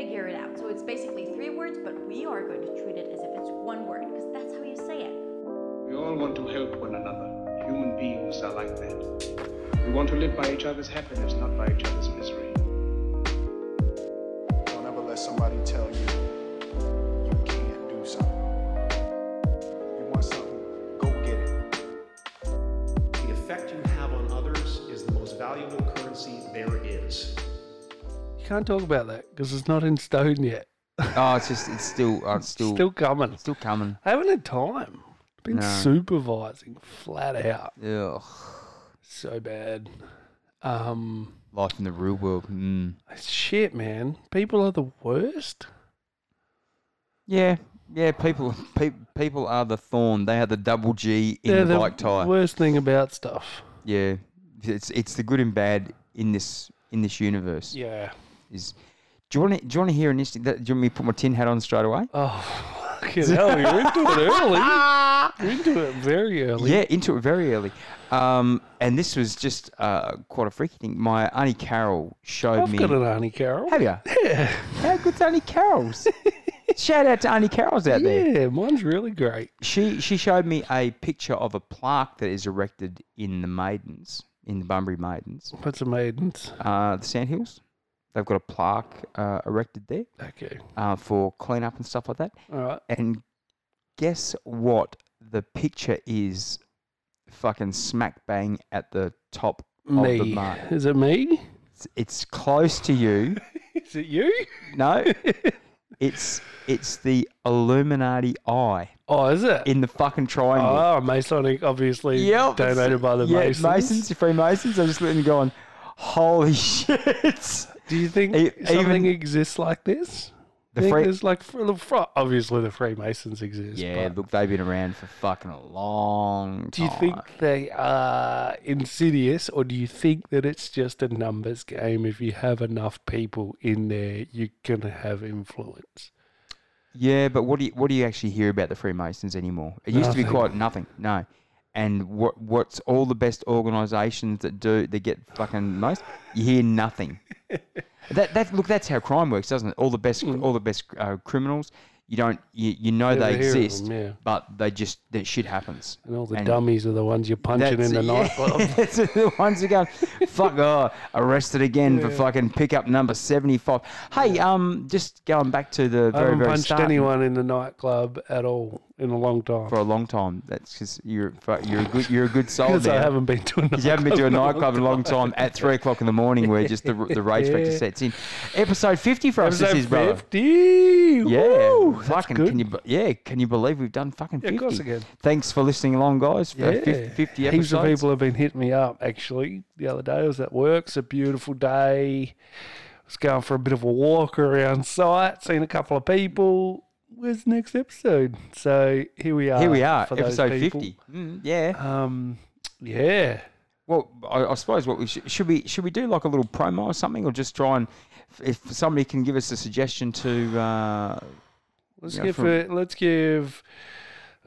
figure it out. So it's basically three words, but we are going to treat it as if it's one word because that's how you say it. We all want to help one another. Human beings are like that. We want to live by each other's happiness, not by each other's misery. Don't ever let somebody tell you can't talk about that because it's not in stone yet. Oh, it's just it's still uh, it's still Still coming. still coming. I haven't had time. Been No. supervising flat out. Ugh. So bad. Um, Life in the real world. Mm. shit, man. People are the worst. Yeah, yeah. People, pe- people are the thorn. They are the double G in the bike tire. worst thing about stuff. Yeah, it's it's the good and bad in this in this universe. Yeah. Is do you want to do you want to hear an interesting? That, do you want me to put my tin hat on straight away? Oh, fucking hell. You're into it early. You're into it very early. Yeah, into it very early. Um, and this was just uh, quite a freaky thing. My auntie Carol showed I've me. got an Auntie Carol. Have you? Yeah. How good's Auntie Carol's? Shout out to Auntie Carol's out there. Yeah, mine's really great. She she showed me a picture of a plaque that is erected in the Maidens, in the Bunbury Maidens, What's the maidens? uh, the Sandhills. They've got a plaque uh, erected there Okay. uh, for cleanup and stuff like that. All right. And guess what? The picture is fucking smack bang at the top of the Me. mark. Is it me? It's, it's close to you. Is it you? No, it's it's the Illuminati eye Oh, is it? in the fucking triangle. Oh, Masonic, obviously Yep, donated by the yeah, Masons. Masons, Freemasons. I'm just looking going, holy shit. Do you think E- something even- exists like this? The think Free- there's like for the fr- obviously the Freemasons exist. Yeah, but look, they've been around for fucking a long time. do you think they are insidious, or do you think that it's just a numbers game? If you have enough people in there, you're gonna have influence. Yeah, but what do you what do you actually hear about the Freemasons anymore? It used to be quite nothing. No. And what what's all the best organisations that do that get fucking most? You hear nothing. that that look, that's how crime works, doesn't it? All the best all the best uh, criminals, you don't you, you know Never they exist, them, yeah. but they just that shit happens. And all the And dummies are the ones you're punching in the yeah, nightclub. that's the ones who go, fuck, oh, arrested again for fucking pickup number 75. Hey, um, just going back to the very I very, haven't very punched start anyone in the nightclub at all in a long time. for a long time. That's because you're, you're a good, you're a good soul Because I haven't been to a nightclub. You haven't been to a nightclub in a long time at three o'clock in the morning where just the, the rage factor sets in. Episode 50 for us, this is, brother. 50. Yeah, Woo, fucking. Can you? Yeah, can you believe we've done fucking Yeah, fifty? of course can. Thanks for listening along, guys. For Yeah, 50, 50 episodes. Heaps of people have been hitting me up actually the other day. I was at work. It's a beautiful day. I was going for a bit of a walk around site, seen a couple of people. Where's the next episode? So here we are. Here we are, episode fifty. Mm, yeah. Um, yeah. Well, I, I suppose what we should, should we should we do like a little promo or something, or just try and if somebody can give us a suggestion to. Uh, Let's Yeah, give from- it. Let's give.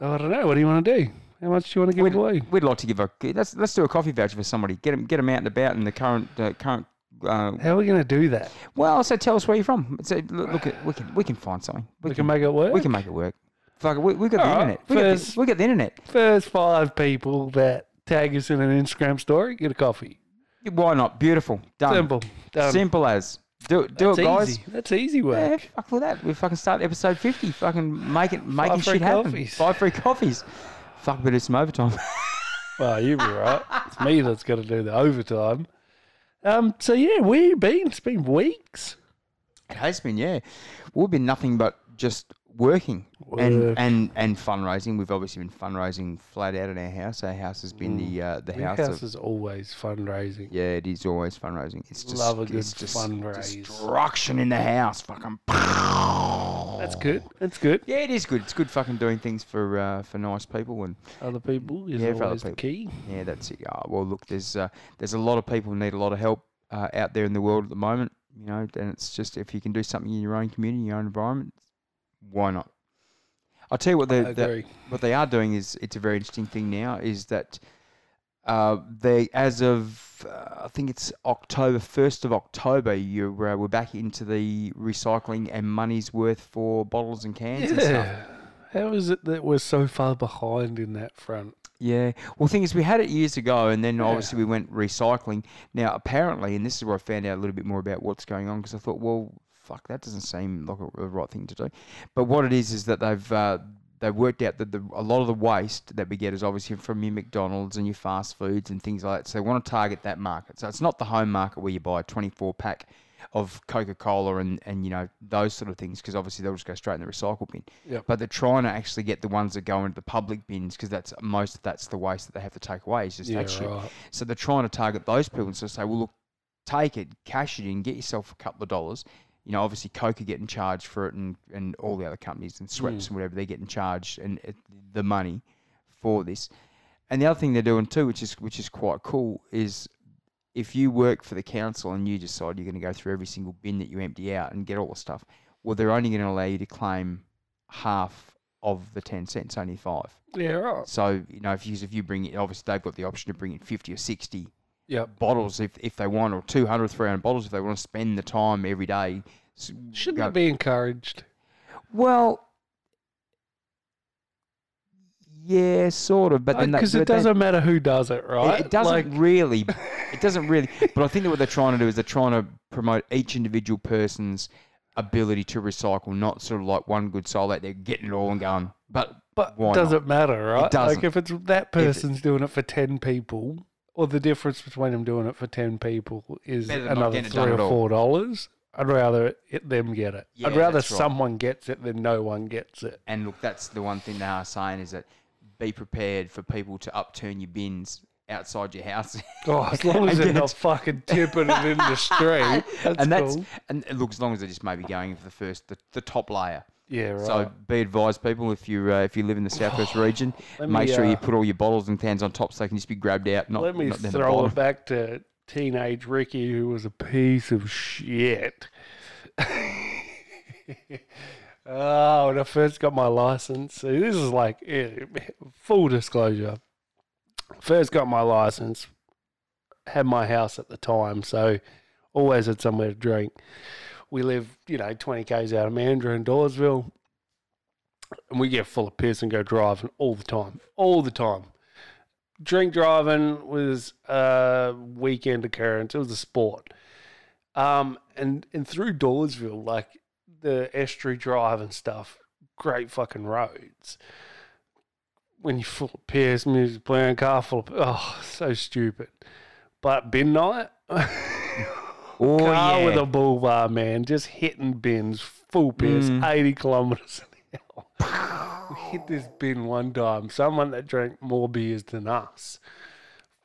I don't know. What do you want to do? How much do you want to give we'd, away? we'd like to give a let's let's do a coffee voucher for somebody. Get them get them out and about in the current uh, current. Uh, How are we going to do that? well, so tell us where you're from. So look, look at we can we can find something. We, can make it work. we can make it work. Fuck it, we, we got the All right, internet. We got the, we got the internet. First five people that tag us in an Instagram story get a coffee. Why not? Beautiful. Done. Simple. Done. Simple as. Do it, do That's it, guys. easy. That's easy work. Yeah, fuck all that. We fucking start episode fifty. Fucking make it, making free shit happen. coffees. Five free coffees. Fuck, but it's some overtime. Well, you'll be right. It's me that's got to do the overtime. Um. So yeah, where you been? It's been weeks. it has been, yeah. We've been nothing but just working Work. and and and fundraising. We've obviously been fundraising flat out in our house. Our house has been the uh, the Your house, house of is always fundraising. yeah. It is always fundraising. It's just Love a good it's just fundraise. destruction in the house. Fucking. That's good. That's good. Yeah, it is good. It's good fucking doing things for uh, for nice people and Other people is Yeah, for other always the people. key. Yeah, that's it. Uh, well, look, there's uh, there's a lot of people who need a lot of help uh, out there in the world at the moment. You know, and it's just if you can do something in your own community, your own environment, why not? I'll tell you what they the, what they are doing is it's a very interesting thing now is that Uh, they as of uh, I think it's October first of October. You uh, we're back into the recycling and money's worth for bottles and cans and stuff. Yeah. How is it that we're so far behind in that front? Yeah. Well, thing is, we had it years ago, and then obviously we went recycling. Now, apparently, and this is where I found out a little bit more about what's going on because I thought, well, fuck, that doesn't seem like a, the right thing to do. But what it is is that they've uh, they've worked out that the, a lot of the waste that we get is obviously from your McDonald's and your fast foods and things like that. So they want to target that market. So it's not the home market where you buy a 24 pack of Coca Cola and, and you know those sort of things because obviously they'll just go straight in the recycle bin. Yep. But they're trying to actually get the ones that go into the public bins because that's most of that's the waste that they have to take away is just Yeah, right. So they're trying to target those people and so say, well, look, take it, cash it in, get yourself a couple of dollars. You know, obviously Coke are getting charged for it, and, and all the other companies and Schweppes mm. and whatever they're getting charged and it, the money for this. And the other thing they're doing too, which is which is quite cool, is if you work for the council and you decide you're going to go through every single bin that you empty out and get all the stuff, well, they're only going to allow you to claim half of the ten cents, only five. Yeah, right. So you know, if you if you bring it, obviously they've got the option to bring in fifty or sixty Yep. bottles if, if they want, or 200, 300 bottles if they want to spend the time every day. Shouldn't go- that be encouraged? Well, yeah, sort of, but then uh, they- Because it doesn't matter who does it, it- right? It doesn't Like, really. It doesn't really. But I think that what they're trying to do is they're trying to promote each individual person's ability to recycle, not sort of like one good soul out there getting it all and going. But but why does not? it matter, right? doesn't. Like if it's that person's doing it for ten people, or the difference between them doing it for ten people is Better than not another getting it done three or at all. four dollars. I'd rather it, them get it. Yeah, I'd rather that's right. someone gets it than no one gets it. And look, that's the one thing they are saying is that be prepared for people to upturn your bins outside your house. Oh, as long as And they're get- not fucking tipping it in the street, that's and that's cool. and it looks as long as they're just maybe going for the first the, the top layer. Yeah, right. So be advised, people, if you uh, if you live in the southwest region, Let make me, sure you uh, put all your bottles and cans on top so they can just be grabbed out. Not, Let me not throw it back to teenage Ricky, who was a piece of shit. oh, when I first got my license, see, this is like eh, full disclosure. First got my license, had my house at the time, so always had somewhere to drink. We live, you know, 20 k's out of Mandurah and Dawesville, and we get full of piss and go driving all the time, all the time drink driving was a weekend occurrence. It was a sport. Um, and and through Dawesville, like the estuary drive and stuff, great fucking roads. When you're full of piss, music playing, car full of oh, so stupid. But bin night, Oh car yeah. with a bull bar, man, just hitting bins, full piss, Mm. 80 kilometres an hour. we hit this bin one time, someone that drank more beers than us.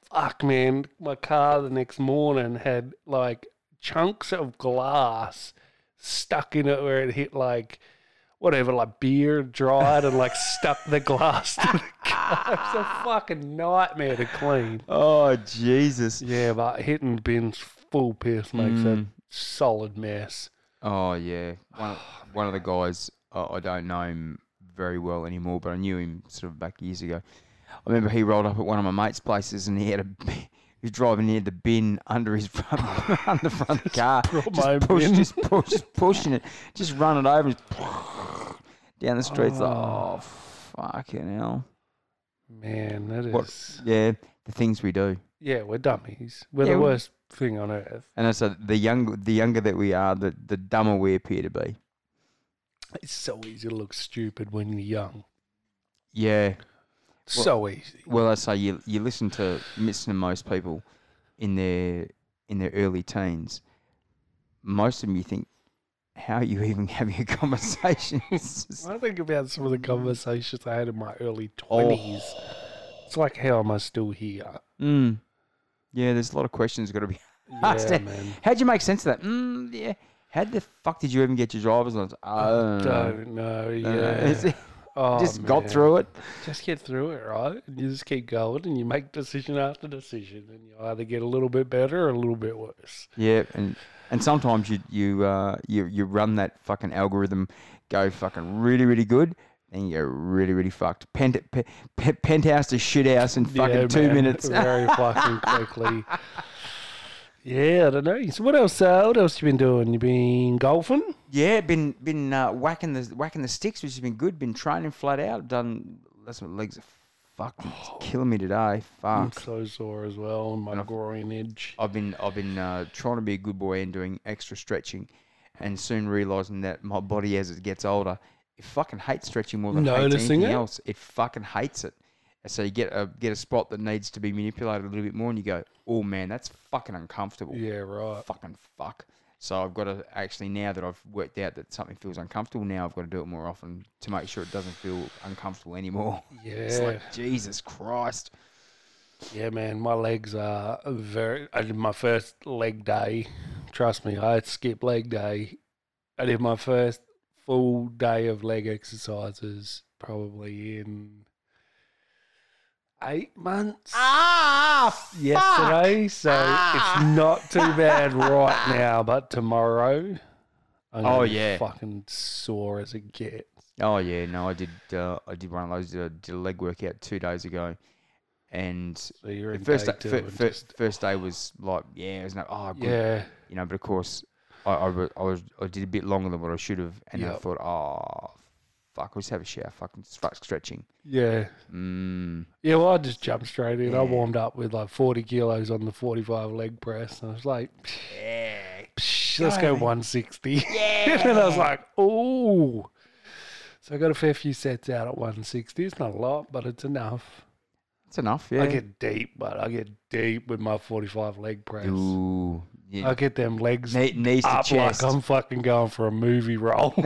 Fuck, man, my car the next morning had like chunks of glass stuck in it where it hit like whatever, like beer dried and like stuck the glass to the car. It's a fucking nightmare to clean. oh Jesus. Yeah, but hitting bins full piss makes a Mm. solid mess. Oh yeah. One of, one of the guys. Uh, I don't know him very well anymore, but I knew him sort of back years ago. I remember he rolled up at one of my mates' places and he had a. He was driving near the bin under his front, under the front of the car. brought my own Just, bin. just, push, just pushing it, just running it over and down the streets. Like, oh, fucking hell. Man, that is. What- Yeah, the things we do. Yeah, we're dummies. We're Yeah, the we- worst thing on earth. And so the younger, the younger that we are, the, the dumber we appear to be. It's so easy to look stupid when you're young. Yeah. Well- so easy. Well, I say you you listen to listen to most people in their in their early teens. Most of them, you think, how are you even having a conversation? I think about some of the conversations I had in my early Oh. twenties. It's like, how am I still here? Mm. Yeah, there's a lot of questions got to be asked. Yeah, man. How'd you make sense of that? Mm, yeah. How the fuck did you even get your driver's license? I don't know. Don't know. Yeah. it's- Oh, just got man. through it. Just get through it, right? And you just keep going, and you make decision after decision, and you either get a little bit better or a little bit worse. Yeah, and and sometimes you you uh you you run that fucking algorithm go fucking really really good, then you're really, really fucked. Pent, pe, pe, penthouse to shit house in fucking Yeah, two man, minutes. Very fucking quickly. Yeah, I don't know. So what else? Uh, what else you been doing? You been golfing? Yeah, been been uh, whacking the whacking the sticks, which has been good. Been training flat out. Done. That's my legs are fucking killing me today. Fuck. I'm so sore as well my And I've- groin edge. I've been I've been uh, trying to be a good boy and doing extra stretching, and soon realizing that my body as it gets older, it fucking hates stretching more than Noticing anything it? else. It fucking hates it. So you get a get a spot that needs to be manipulated a little bit more, and you go, oh man, that's fucking uncomfortable. Yeah, right. Fucking fuck. So I've got to actually now that I've worked out that something feels uncomfortable, now I've got to do it more often to make sure it doesn't feel uncomfortable anymore. Yeah. It's like Jesus Christ. yeah, man. My legs are very. I did my first leg day. Trust me, I skipped leg day. I did my first full day of leg exercises probably in eight months. Ah, yesterday, so it's not too bad right now. But tomorrow, I'm Oh, yeah. fucking sore as it gets. Oh yeah, no, I did. Uh, I did one of those. Uh, did a leg workout two days ago, and So you're the first day day, two fir- and fir- just- first day was like, yeah, it was no, oh, good, yeah, you know. But of course, I, I, I was I did a bit longer than what I should have, and I Yep. thought, oh, fuck, just have a shower, fucking fuck stretching. yeah, Mm, yeah. Well, I just jumped straight in. I warmed up with like 40 kilos on the 45 leg press, and I was like, yeah, "Psh, let's go man. 160. and I was like, oh. So I got a fair few sets out at 160. It's not a lot, but it's enough. it's enough. Yeah. I get deep, but I get deep with my 45 leg press. Ooh, yeah. I get them legs Knee, knees to up chest. like I'm fucking going for a movie role.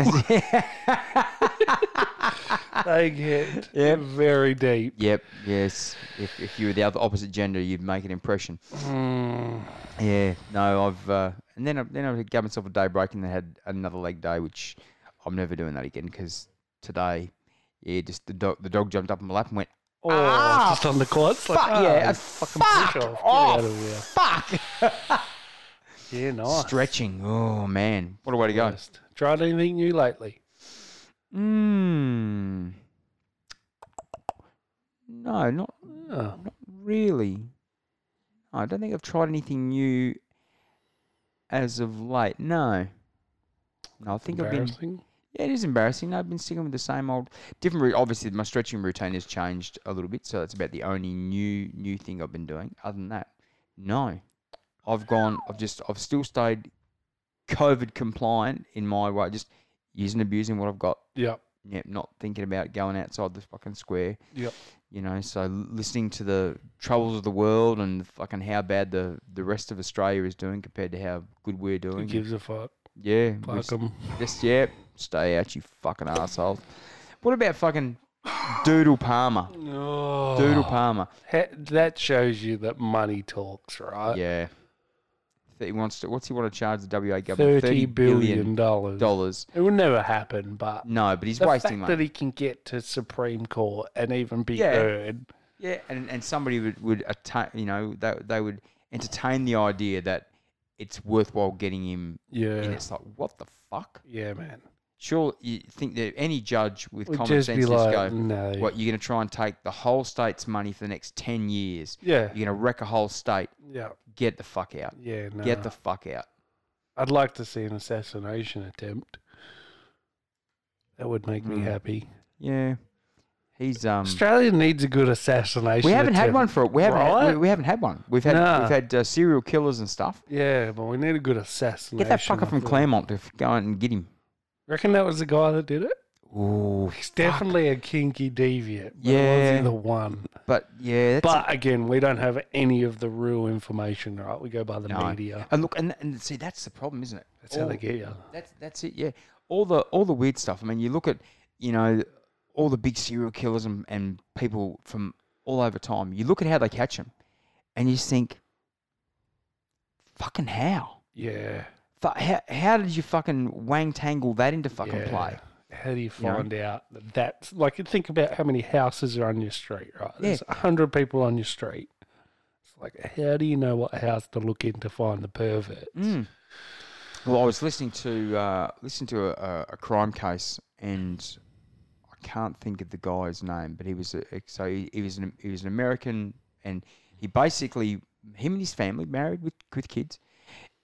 they get Yep. very deep. Yep. Yes. If, if you were the other opposite gender, you'd make an impression. Mm, Yeah, no, I've uh, and then I, then I gave myself a day break and then had another leg day, which I'm never doing that again because today, yeah, just the dog the dog jumped up on my lap and went, oh, Ah, just on the quads. Fuck, ah, yeah, you fucking push fuck off. Get out of here. "Fuck!" Yeah, nice. Stretching. Oh man, what a way to go. Tried anything new lately? Mmm. No, not Oh, not really. I don't think I've tried anything new as of late. No. No, I think I've been embarrassing. Yeah, it is embarrassing. I've been sticking with the same old, different. route. Obviously, my stretching routine has changed a little bit, so that's about the only new new thing I've been doing. Other than that, no, I've gone. I've just. I've still stayed COVID compliant in my way, just using abusing what I've got. Yep. Yep, not thinking about going outside the fucking square. Yep. You know, so listening to the troubles of the world and fucking how bad the the rest of Australia is doing compared to how good we're doing. Who gives a fuck? Yeah, Fuck s- 'em. just yeah, stay out, you fucking assholes. What about fucking Doodle Palmer? Oh, Doodle Palmer. That shows you that money talks, right? Yeah. That he wants to. What's he want to charge the WA government? Thirty billion dollars. dollars. It would never happen, but No, but he's the wasting fact money. that he can get to Supreme Court and even be Yeah. heard. yeah, and and somebody would would attain. You know, they they would entertain the idea that it's worthwhile getting him. Yeah, And it's like, what the fuck? yeah, man. Sure, you think that any judge with Would common just sense be just like, go, no. what you're going to try and take the whole state's money for the next ten years? Yeah, You're going to wreck a whole state. yeah, Get the fuck out. yeah. No. Get the fuck out. I'd like to see an assassination attempt. That would make me Mm. happy. Yeah, he's um. Australia needs a good assassination. We haven't had attempt. one for we haven't had, Right? we, we haven't had one. We've had Nah. we've had uh, serial killers and stuff. Yeah, but we need a good assassination. Get that fucker I from feel. Claremont to f- go out and get him. Reckon that was the guy that did it? Ooh, He's definitely a kinky deviant. But Yeah. was he the one? but yeah, that's But again, we don't have any of the real information, right? We go by the No. media. and look and, and see that's the problem, isn't it? That's how they get you. That's that's it. Yeah, all the all the weird stuff. I mean, you look at you know all the big serial killers and, and people from all over time. You look at how they catch them, and you think, fucking how? Yeah. How, how did you fucking wang tangle that into fucking yeah. play? How do you You know? find out that that's like? Think about how many houses are on your street, right? Yeah. There's a hundred people on your street. It's like, how do you know what house to look in to find the pervert? Mm. Well, I was listening to uh, listening to a, a, a crime case, and I can't think of the guy's name, but he was a, so he, he was an he was an American, and he basically him and his family married with with kids,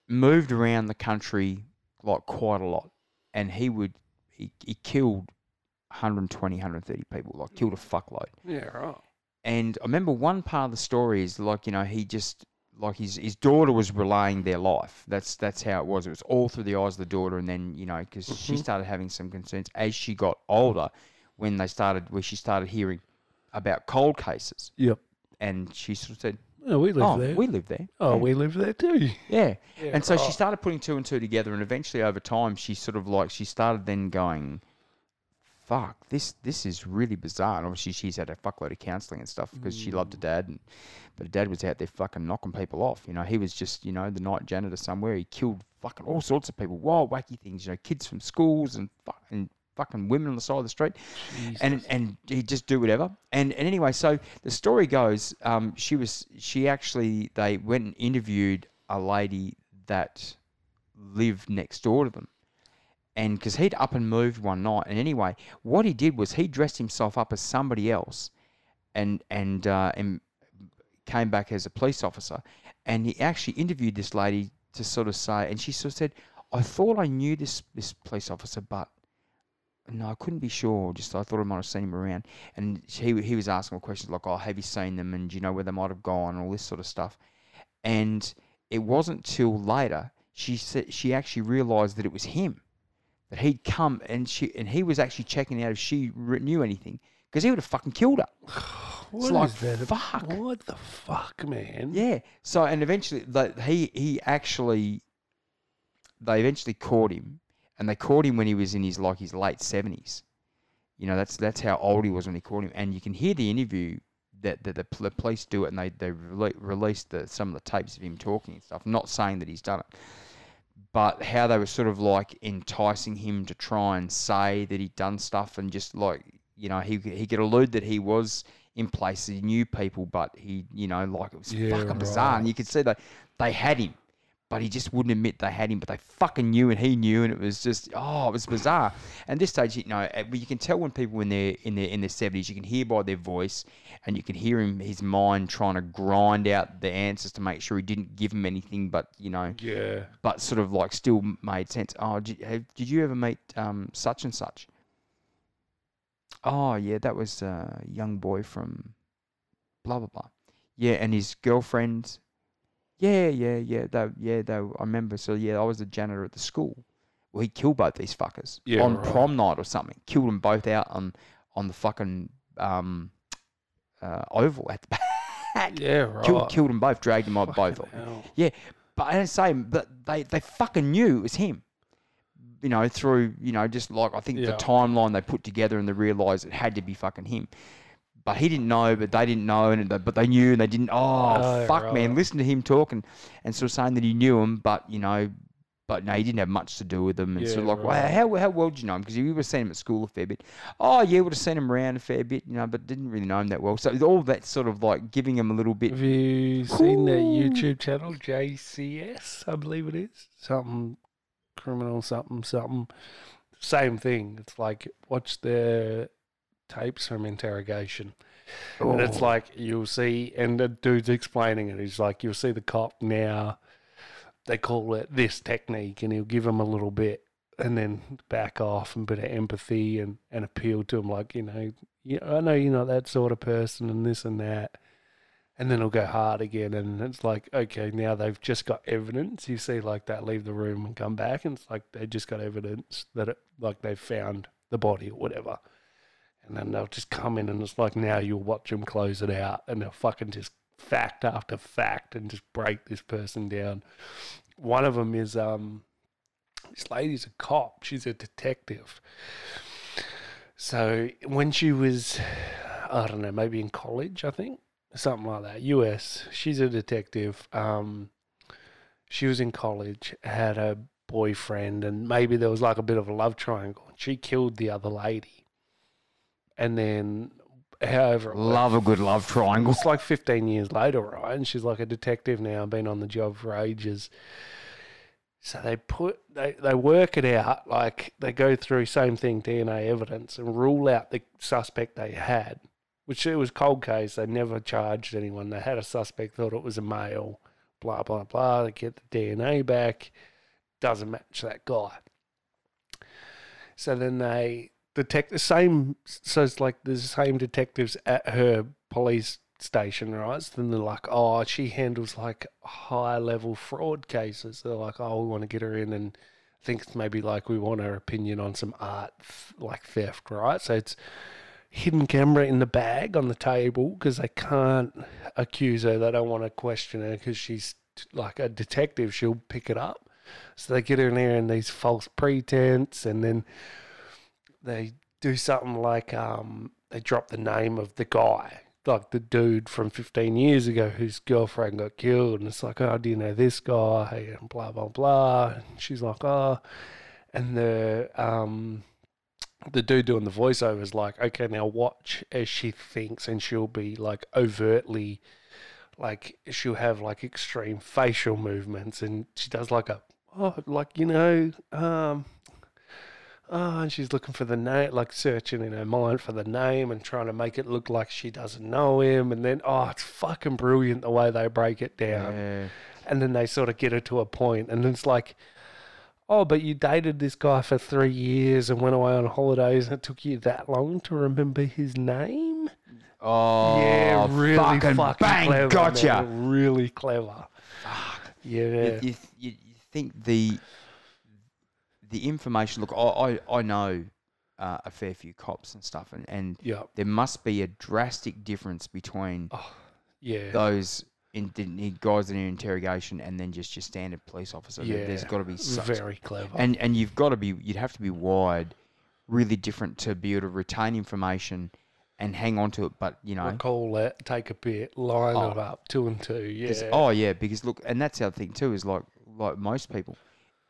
moved around the country like quite a lot, and he would he, he killed 120, 130 people, like killed a fuckload. Yeah, right. And I remember one part of the story is like you know he just like his his daughter was relaying their life. That's that's how it was. It was all through the eyes of the daughter, and then you know because she mm-hmm. started having some concerns as she got older, when they started where she started hearing about cold cases, Yep. and she sort of said, Oh, we live "Oh, there. we live there." oh, yeah. we live there too. Yeah. Yeah, and so she oh. started putting two and two together, and eventually over time, she sort of like she started then going, "Fuck, this this is really bizarre." And obviously, she's had a fuckload of counselling and stuff because she loved her mm. dad, and but her dad was out there fucking knocking people off. You know, he was just you know the night janitor somewhere. He killed fucking all sorts of people, wild wacky things. You know, kids from schools and fucking fucking women on the side of the street. And and he just do whatever. And and anyway, so the story goes, um, she was she actually they went and interviewed a lady that lived next door to them, and because he'd up and moved one night, and anyway, what he did was he dressed himself up as somebody else, and and uh, and came back as a police officer, and he actually interviewed this lady to sort of say, and she sort of said, I thought I knew this this police officer, but no, I couldn't be sure. Just I thought I might have seen him around, and he he was asking her questions like, "Oh, have you seen them? And do you know where they might have gone?" and all this sort of stuff. And it wasn't till later she said she actually realised that it was him, that he'd come and she and he was actually checking out if she knew anything because he would have fucking killed her. What like, is that? fuck. What the fuck, man? Yeah. So and eventually, like, he he actually, they eventually caught him, and they caught him when he was in his like his late seventies. You know, that's that's how old he was when they caught him, and you can hear the interview that, that the, the police do it, and they they released the, some of the tapes of him talking and stuff. Not saying that he's done it, but how they were sort of like enticing him to try and say that he'd done stuff, and just like you know, he he could allude that he was in places, he knew people, but he you know like it was Yeah, fucking bizarre, and you could see that they had him. But he just wouldn't admit they had him, but they fucking knew and he knew, and it was just oh, it was bizarre. And this stage, you know, uh, you can tell when people in their in their in their seventies, you can hear by their voice, and you can hear him his mind trying to grind out the answers to make sure he didn't give him anything, but you know, Yeah. but sort of like still made sense. Oh, did, have, did you ever meet um, such and such? Oh, yeah, that was a young boy from blah blah blah. Yeah, and his girlfriend. Yeah, yeah, yeah. They, yeah, they. I remember. So yeah, I was the janitor at the school. Well, he killed both these fuckers Yeah, on right. prom night or something. Killed them both out on on the fucking um, uh, oval at the back. Yeah, right. Killed, killed them both. Dragged them on both. Hell. Yeah, but I didn't say, but they they fucking knew it was him. You know, through you know, just like I think Yeah. the timeline they put together and they realised it had to be fucking him. But he didn't know, but they didn't know, and they- but they knew, and they didn't. Oh, Oh, fuck, man! right. Listen to him talk and, and sort of saying that he knew him, but you know, but no, he didn't have much to do with them. And sort of Yeah, like, well, how how well did you know him? Because you were seeing him at school a fair bit. Oh, yeah, would have seen him around a fair bit, you know, but didn't really know him that well. So all that sort of like giving him a little bit. Have you seen that YouTube channel, JCS, I believe it is? Something criminal, something, something. Same thing. It's like watch the tapes from interrogation. And it's Oh. like you'll see, and the dude's explaining it. He's like, you'll see the cop now. They call it this technique, and he'll give him a little bit, and then back off and bit of empathy and, and appeal to him, like you know, you, I know you're not that sort of person, and this and that. And then he'll go hard again, and it's like, okay, now they've just got evidence. You see, like that, leave the room and come back, and it's like they just got evidence that it, like they've found the body or whatever and then they'll just come in and it's like now you'll watch them close it out and they'll fucking just fact after fact and just break this person down. One of them is um this lady's a cop, she's a detective. So when she was I don't know, maybe in college, I think, something like that, US, she's a detective. Um she was in college, had a boyfriend and maybe there was like a bit of a love triangle. She killed the other lady and then however Love a good love triangle. it's like 15 years later right and she's like a detective now been on the job for ages So they put they, they work it out like they go through same thing DNA evidence and rule out the suspect they had, which it was cold case. They never charged anyone. They had a suspect thought it was a male. Blah blah blah. They get the DNA back, doesn't match that guy. So then they the same. So it's like the same detectives at her police station, right? So then they're like, oh, she handles like high level fraud cases. They're like, oh, we want to get her in and think maybe like we want her opinion on some art like theft, right? So it's hidden camera in the bag on the table because they can't accuse her. They don't want to question her because she's like a detective. She'll pick it up. So they get her in there in these false pretense, and then they do something like um, they drop the name of the guy, like the dude from 15 years ago whose girlfriend got killed. And it's like, oh, do you know this guy? And blah, blah, blah. And she's like, oh. And the, um, the dude doing the voiceover is like, okay, now watch as she thinks, and she'll be like overtly, like, she'll have like extreme facial movements, and she does like a, oh, like, you know, um, Oh, and she's looking for the name, like searching in her mind for the name and trying to make it look like she doesn't know him. And then, oh, it's fucking brilliant the way they break it down. Yeah. And then they sort of get her to a point, and it's like, oh, but you dated this guy for three years and went away on holidays, and it took you that long to remember his name? Oh, yeah, really fucking, fucking, bang, clever. gotcha. man. Really clever. Fuck. Yeah. You, you, you, you think the the information? Look, I I, I know uh, a fair few cops and stuff, and, and yeah. there must be a drastic difference between Yeah. those in, the guys in interrogation and then just your standard police officer. There- yeah. There's got to be such, very clever. and and you've got to be you'd have to be wired really different to be able to retain information and hang on to it. But you know, recall it, take a bit, line Oh. it up, two and two. 'Cause- Yeah. Oh yeah, because look, and that's the other thing too is like like most people.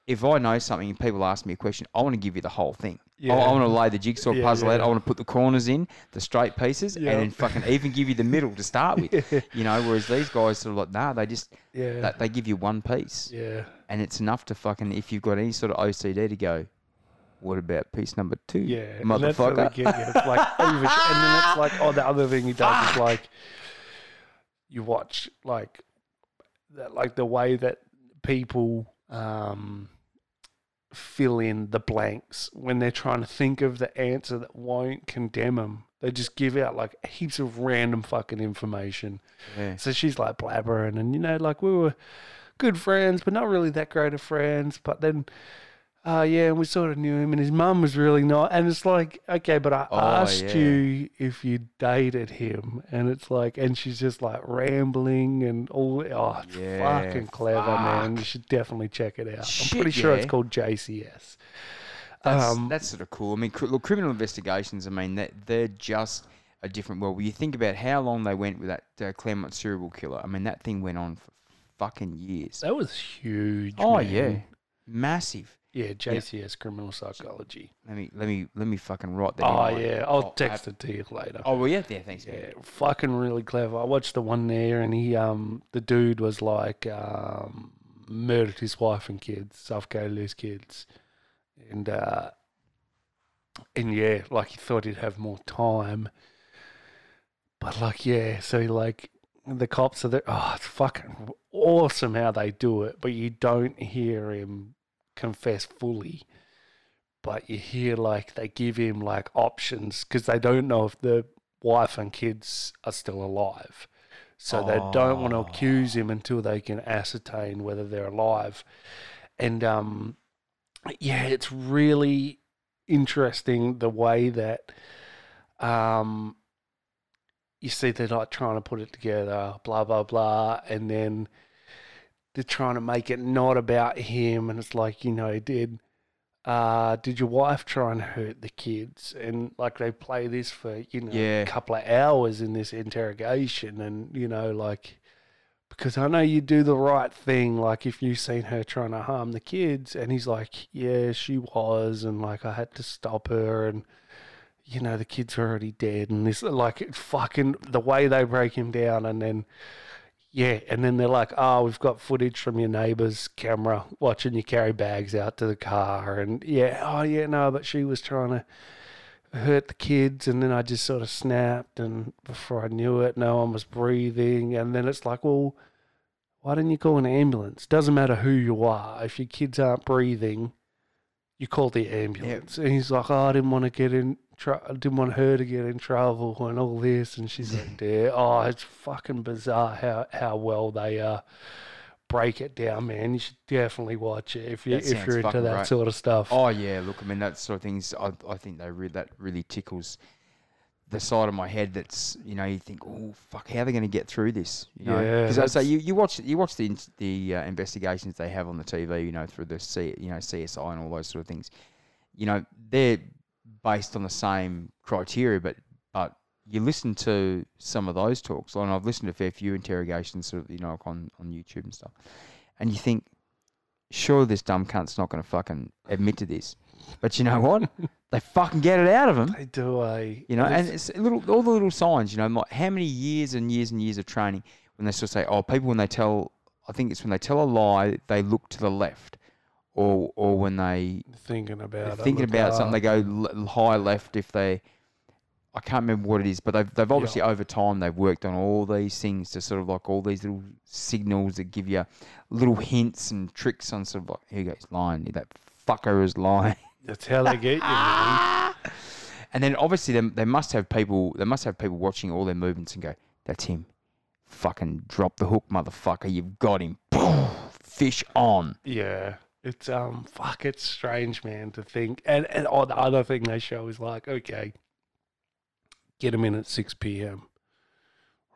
If I know something and people ask me a question, I want to give you the whole thing. I- I, want to lay the jigsaw Yeah, puzzle out. yeah. I want to put the corners in, the straight pieces, Yeah. and then fucking even give you the middle to start with. You know, whereas these guys sort of like, nah, they just yeah. they, they give you one piece, yeah. and it's enough to fucking if you've got any sort of OCD to go. What about piece number two, Yeah. and that's what they motherfucker? get. It's like and then it's like, oh, the other thing he does is like, you watch like that, like the way that people um, fill in the blanks when they're trying to think of the answer that won't condemn them. They just give out like heaps of random fucking information. Yeah. So she's like blabbering, and you know, like we were good friends, but not really that great of friends. But then, uh, yeah, and we sort of knew him, and his mum was really nice. And it's like, okay, but I Oh, asked yeah. you if you dated him, and it's like, and she's just like rambling and all. Oh, it's Yeah, fucking clever, man. You should definitely check it out. I'm pretty sure it's yeah. called JCS. That's, Um, that's sort of cool. I mean, cr- look, criminal investigations. I mean, that they're just a different world. When you think about how long they went with that uh, Claremont serial killer, I mean, that thing went on for fucking years. That was huge. Oh man. yeah, massive. Yeah. JCS criminal psychology. Let me let me let me fucking write that. Oh yeah, I'll oh, text it to you later. Oh well, yeah, yeah. Thanks. man. Yeah, fucking really clever. I watched the one there, and he, um, the dude was like, um, murdered his wife and kids, suffocated his kids, and uh, and yeah, like he thought he'd have more time, but like yeah, so he like the cops are there. Oh, it's fucking awesome how they do it, but you don't hear him confess fully. But you hear like they give him like options because they don't know if the wife and kids are still alive. So they don't want to accuse him until they can ascertain whether they're alive. And um, yeah, it's really interesting the way that um, you see they're like trying to put it together, blah blah blah, and then they're trying to make it not about him, and it's like you know, did uh, did your wife try and hurt the kids? And like they play this for you know Yeah. a couple of hours in this interrogation, and you know like. Because I know you do the right thing, like if you've seen her trying to harm the kids, and he's like, "Yeah, she was," and like I had to stop her, and you know the kids are already dead, and this like fucking the way they break him down, and then Yeah, and then they're like, "Oh, we've got footage from your neighbour's camera watching you carry bags out to the car." And yeah, oh yeah, no, but she was trying to hurt the kids, and then I just sort of snapped, and before I knew it, no one was breathing, and then it's like, well, why didn't you call an ambulance? Doesn't matter who you are, if your kids aren't breathing, you call the ambulance. And he's like, oh, I didn't want to get in. Tr- I didn't want her to get in trouble and all this, and she's like, "Yeah, oh, it's fucking bizarre how how well they uh break it down, man. You should definitely watch it if you That if sounds you're into fucking that great. sort of stuff. Oh yeah, look, I mean that sort of things. I, I think they re- that really tickles the side of my head. That's you know you think, oh fuck, how are they going to get through this? You know? Yeah, because I say that's- you, you watch you watch the the uh, investigations they have on the TV. You know through the C, you know CSI and all those sort of things. You know they're based on the same criteria, but but you listen to some of those talks, and I've listened to a fair few interrogations, sort of you know on on YouTube and stuff, and you think sure this dumb cunt's not going to fucking admit to this. But you know what? they fucking get it out of him. They do a You know, and it's- it's little all the little signs. You know, like how many years and years and years of training when they sort of say, "Oh, people when they tell," I think it's when they tell a lie, they look to the left, or or when they thinking about they're thinking about something, they go l- high left if they. I can't remember what it is, but they've they've obviously over time they've worked on all these things to sort of like all these little signals that give you little hints and tricks on sort of like here you go, he's lying, that fucker is lying. That's how they get you. man. And then obviously they, they must have people they must have people watching all their movements and go, That's him. Fucking drop the hook, motherfucker, you've got him. Fish on. Yeah. It's um fuck it's strange man to think and and oh, the other thing they show is like okay get them in at 6 p.m.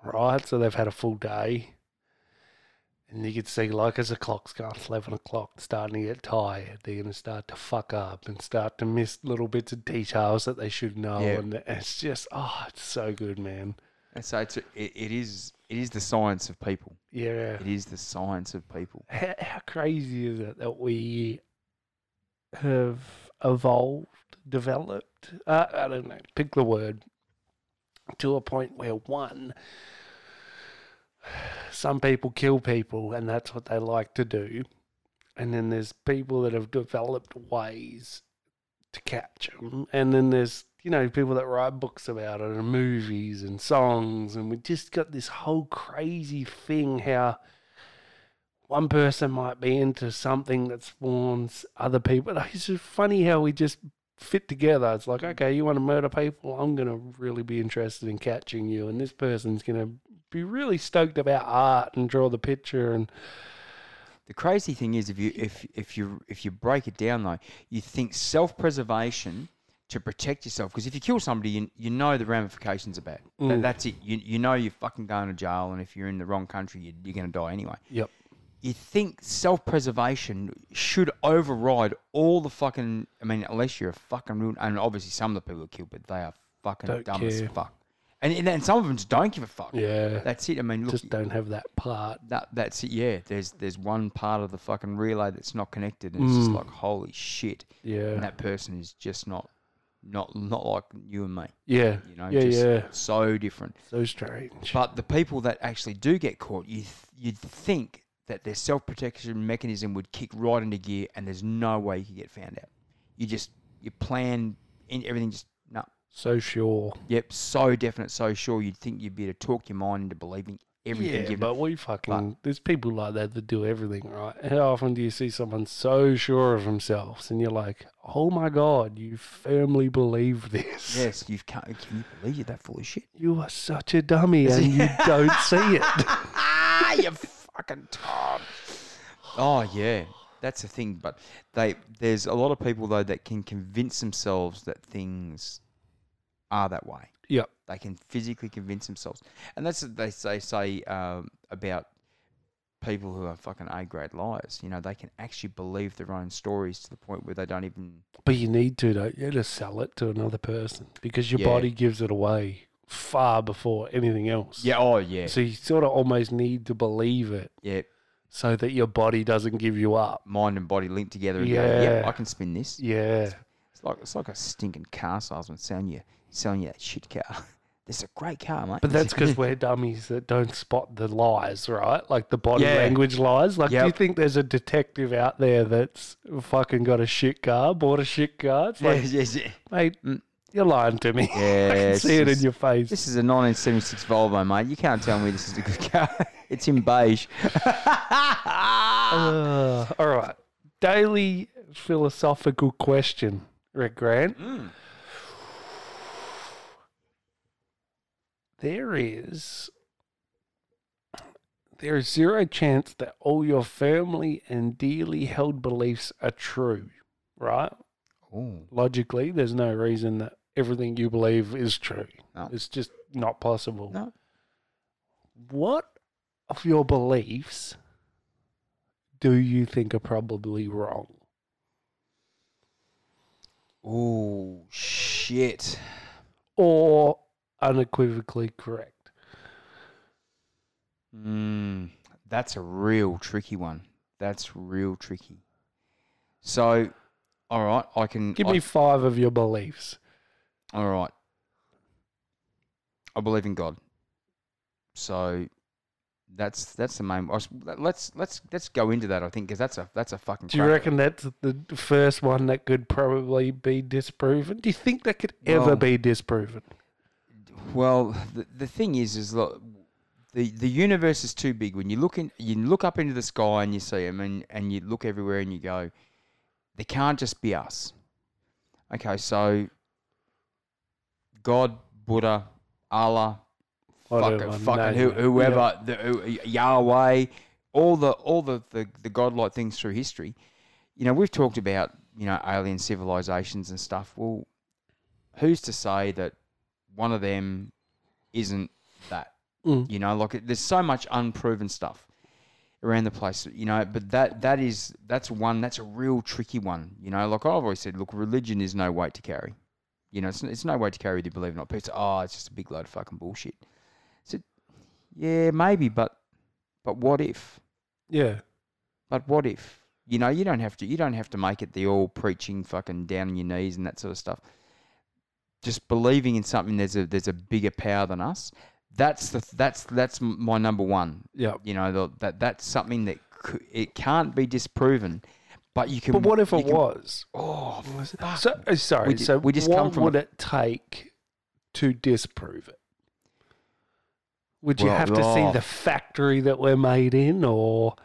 right so they've had a full day and you can see like as the clock's gone 11 o'clock starting to get tired they're to start to fuck up and start to miss little bits of details that they should know Yeah. and it's just oh it's so good man And so it's, it, it is it is the science of people. yeah It is the science of people. how, how crazy is it that we have evolved, developed? Uh, I don't know, pick the word, to a point where one, some people kill people and that's what they like to do. And then there's people that have developed ways to catch them. And then there's, you know, people that write books about it and movies and songs. And we just got this whole crazy thing how one person might be into something that spawns other people. It's just funny how we just fit together. It's like, okay, you want to murder people? I'm going to really be interested in catching you. And this person's going to be really stoked about art and draw the picture. And The crazy thing is if you if if you if you break it down though, you think self preservation to protect yourself because if you kill somebody, you, you know the ramifications that. That- Mm. that's it. You you know you're fucking going to jail, and if you're in the wrong country, you, you're going to die anyway. yep. you think self preservation should override all the fucking. I mean, unless you're a fucking real. And obviously, some of the people are killed, but they are fucking Don't dumb as fuck. And, and and some of them just don't give a fuck. Yeah. That's it. I mean, look, just don't have that part. that that's it. Yeah, there's there's one part of the fucking relay that's not connected, and it's just Mm. like holy shit. Yeah. And that person is just not not not like you and me. yeah. You know, yeah, just yeah. so different. So strange. But the people that actually do get caught, you th- you'd think that their self protection mechanism would kick right into gear, and there's no way you could get found out. You just you plan in everything just no. so sure. Yep, so definite, so sure. You'd think you'd be able to talk your mind into believing everything. Yeah, but we fucking there's people like that that do everything right. How often do you see someone so sure of themselves and you're like, oh my god, you firmly believe this? yes, you can't. Can you believe you're that full of shit? You are such a dummy and you don't see it. ah, you fucking Tom. Oh yeah, that's the thing. But they there's a lot of people though that can convince themselves that things are that way. Yep. They can physically convince themselves, and that's what they say say um, about people who are fucking A grade liars. You know, they can actually believe their own stories to the point where they don't even. But you need to, don't you, to sell it to another person because your Yeah. body gives it away far before anything else. Yeah. Oh yeah. So you sort of almost need to believe it Yeah. so that your body doesn't give you up. Mind and body linked together and go. Yeah. Yeah. I can spin this. Yeah. It's like it's like a stinking car salesman selling you selling you that shit car. This is a great car, mate. But that's because we're dummies that don't spot the lies, right? Like the body Yeah. language lies. Like, do you Yep. think there's a detective out there that's fucking got a shit car, bought a shit car? It's like, yes, yes, yes. mate, you're lying to me. I can Yes, see it in your face. This is a 1976 Volvo, mate. You can't tell me this is a good car. it's in beige. Uh, all right. Daily philosophical question, Rick Grant. There is there is zero chance that all your firmly and dearly held beliefs are true, right? Oh, Logically, there's no reason that everything you believe is true. No. It's just not possible. no. What of your beliefs do you think are probably wrong? Oh, shit. or unequivocally correct? Mm, that's a real tricky one. That's real tricky. So, all right, I can. Give I- me five of your beliefs. All right. I believe in God. So that's that's the main. Let's let's let's go into that. I think because that's a that's a fucking. Do you reckon that's the first one that could probably be disproven? Do you think that could ever Well- be disproven? Well, the, the thing is, is look, the the universe is too big. When you look in, you look up into the sky and you see them, and and you look everywhere and you go, there can't just be us. Okay, so God, Buddha, Allah, fucking, fucking who, whoever, the, who, Yahweh, all the all the, the the godlike things through history. You know, we've talked about you know alien civilizations and stuff. Well, who's to say that one of them isn't that? Mm. You know, like there's so much unproven stuff around the place. You know, but that that is that's one that's a real tricky one. You know, like I've always said, look, religion is no weight to carry. You know, it's, it's no weight to carry whether you believe it or not. People say, oh, it's just a big load of fucking bullshit. So, yeah, maybe, but but what if? Yeah. But what if? You know, you don't have to. You don't have to make it the all preaching, fucking down on your knees and that sort of stuff. Just believing in something. There's a there's a bigger power than us. That's the that's that's my number one. Yeah. You know the, that that's something that c- it can't be disproven, but you can. But what if it can- was? Oh, fuck. So, uh, sorry. We so, we just what come from what would a- it take to disprove it? Would you Well, have to see oh. the factory that we're made in, or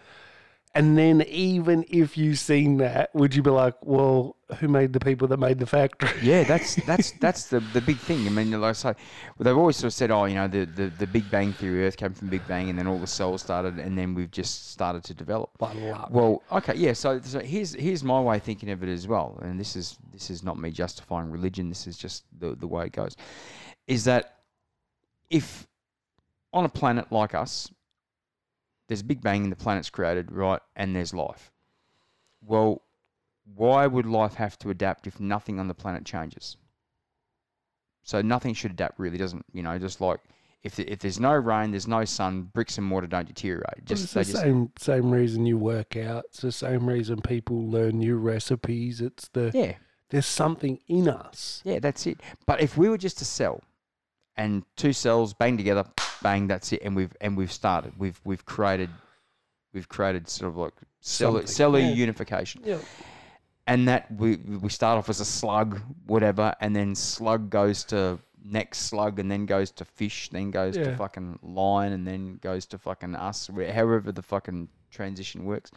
and then even if you seen that, would you be like, well, who made the people that made the factory? Yeah, that's that's that's the the big thing. I mean, like I say, well, they've always sort of said, oh, you know, the, the the Big Bang theory, Earth came from Big Bang, and then all the cells started, and then we've just started to develop. By luck. Well, okay, yeah. So, so here's here's my way of thinking of it as well, and this is this is not me justifying religion. This is just the the way it goes. Is that if on a planet like us, there's a Big Bang and the planet's created, right, and there's life. Well, why would life have to adapt if nothing on the planet changes? So nothing should adapt, really, doesn't you know? Just like if the, if there's no rain, there's no sun, bricks and mortar don't deteriorate. Just it's the just same same reason you work out. It's the same reason people learn new recipes. It's the yeah. there's something in us. Yeah, that's it. But if we were just a cell, and two cells bang together, bang, that's it, and we've and we've started. We've we've created, we've created sort of like cellular, cellular yeah. unification, Yeah. And that we we start off as a slug, whatever, and then slug goes to next slug, and then goes to fish, then goes to Yeah. fucking lion, and then goes to fucking us, where- however the fucking transition works.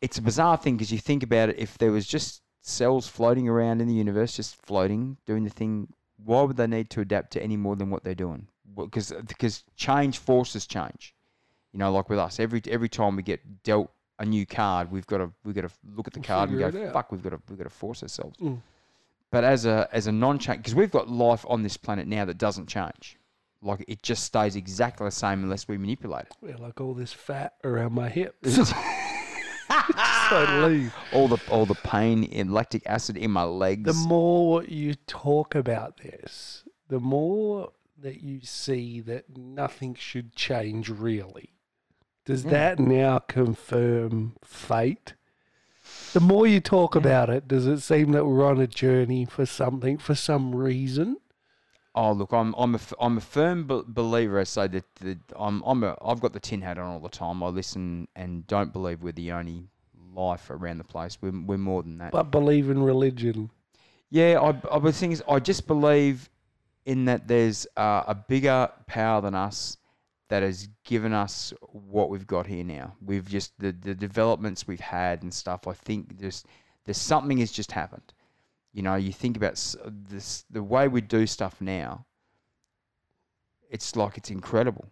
It's a bizarre thing because you think about it. If there was just cells floating around in the universe, just floating, doing the thing, why would they need to adapt to any more than what they're doing? Because because change forces change. You know, like with us, every every time we get dealt a new card, we've got to we've got to look at the card and go, fuck, we've got to we've got to force ourselves. Mm. But as a as a non-change, because we've got life on this planet now that doesn't change. Like it just stays exactly the same unless we manipulate it. Yeah, like all this fat around my hips. leave. all the all the pain in lactic acid in my legs. The more you talk about this, the more that you see that nothing should change really. Does Yeah. that now confirm fate? The more you talk Yeah. about it, does it seem that we're on a journey for something, for some reason? Oh look, I'm I'm a, I'm a firm be- believer. I say that the, I'm I'm a, I've got the tin hat on all the time. I listen and don't believe we're the only life around the place. We're we're more than that. But believe in religion. Yeah, I, I the thing is, I just believe in that there's uh, a bigger power than us that has given us what we've got here now. We've just the, the developments we've had and stuff. I think there's there's something has just happened. You know, you think about this the way we do stuff now. It's like it's incredible.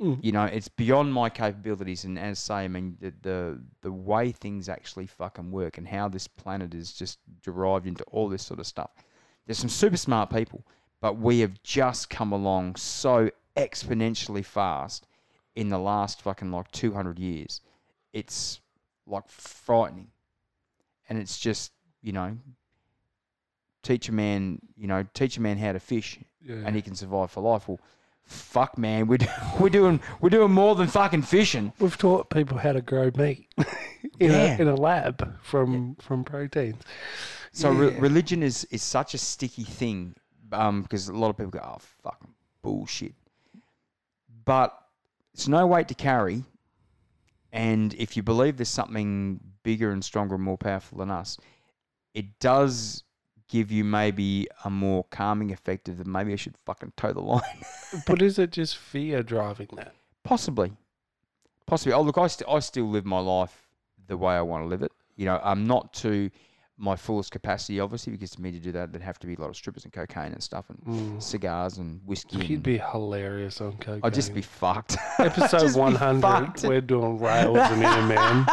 Mm. You know, it's beyond my capabilities, and as I say, I mean the, the the way things actually fucking work and how this planet is just derived into all this sort of stuff. There's some super smart people, but we have just come along so exponentially fast in the last fucking like 200 years. It's like frightening, and it's just you know, teach a man, you know, teach a man how to fish, Yeah. and he can survive for life. Well, fuck, man, we're, do- we're doing we're doing more than fucking fishing. We've taught people how to grow meat in, Yeah. a, in a lab from from proteins. So re- religion is is such a sticky thing, um, because a lot of people go, "Oh, fucking bullshit," but it's no weight to carry. And if you believe there's something bigger and stronger and more powerful than us, it does give you maybe a more calming effect of that maybe I should fucking toe the line. But is it just fear driving that? Possibly, possibly. Oh, look, I, st- I still live my life the way I want to live it. You know, I'm not to my fullest capacity, obviously, because to me to do that, there'd have to be a lot of strippers and cocaine and stuff, and Mm. cigars and whiskey. You'd and- be hilarious on cocaine. I'd just be fucked. Episode just 100, fucked. we're doing rails in here, man.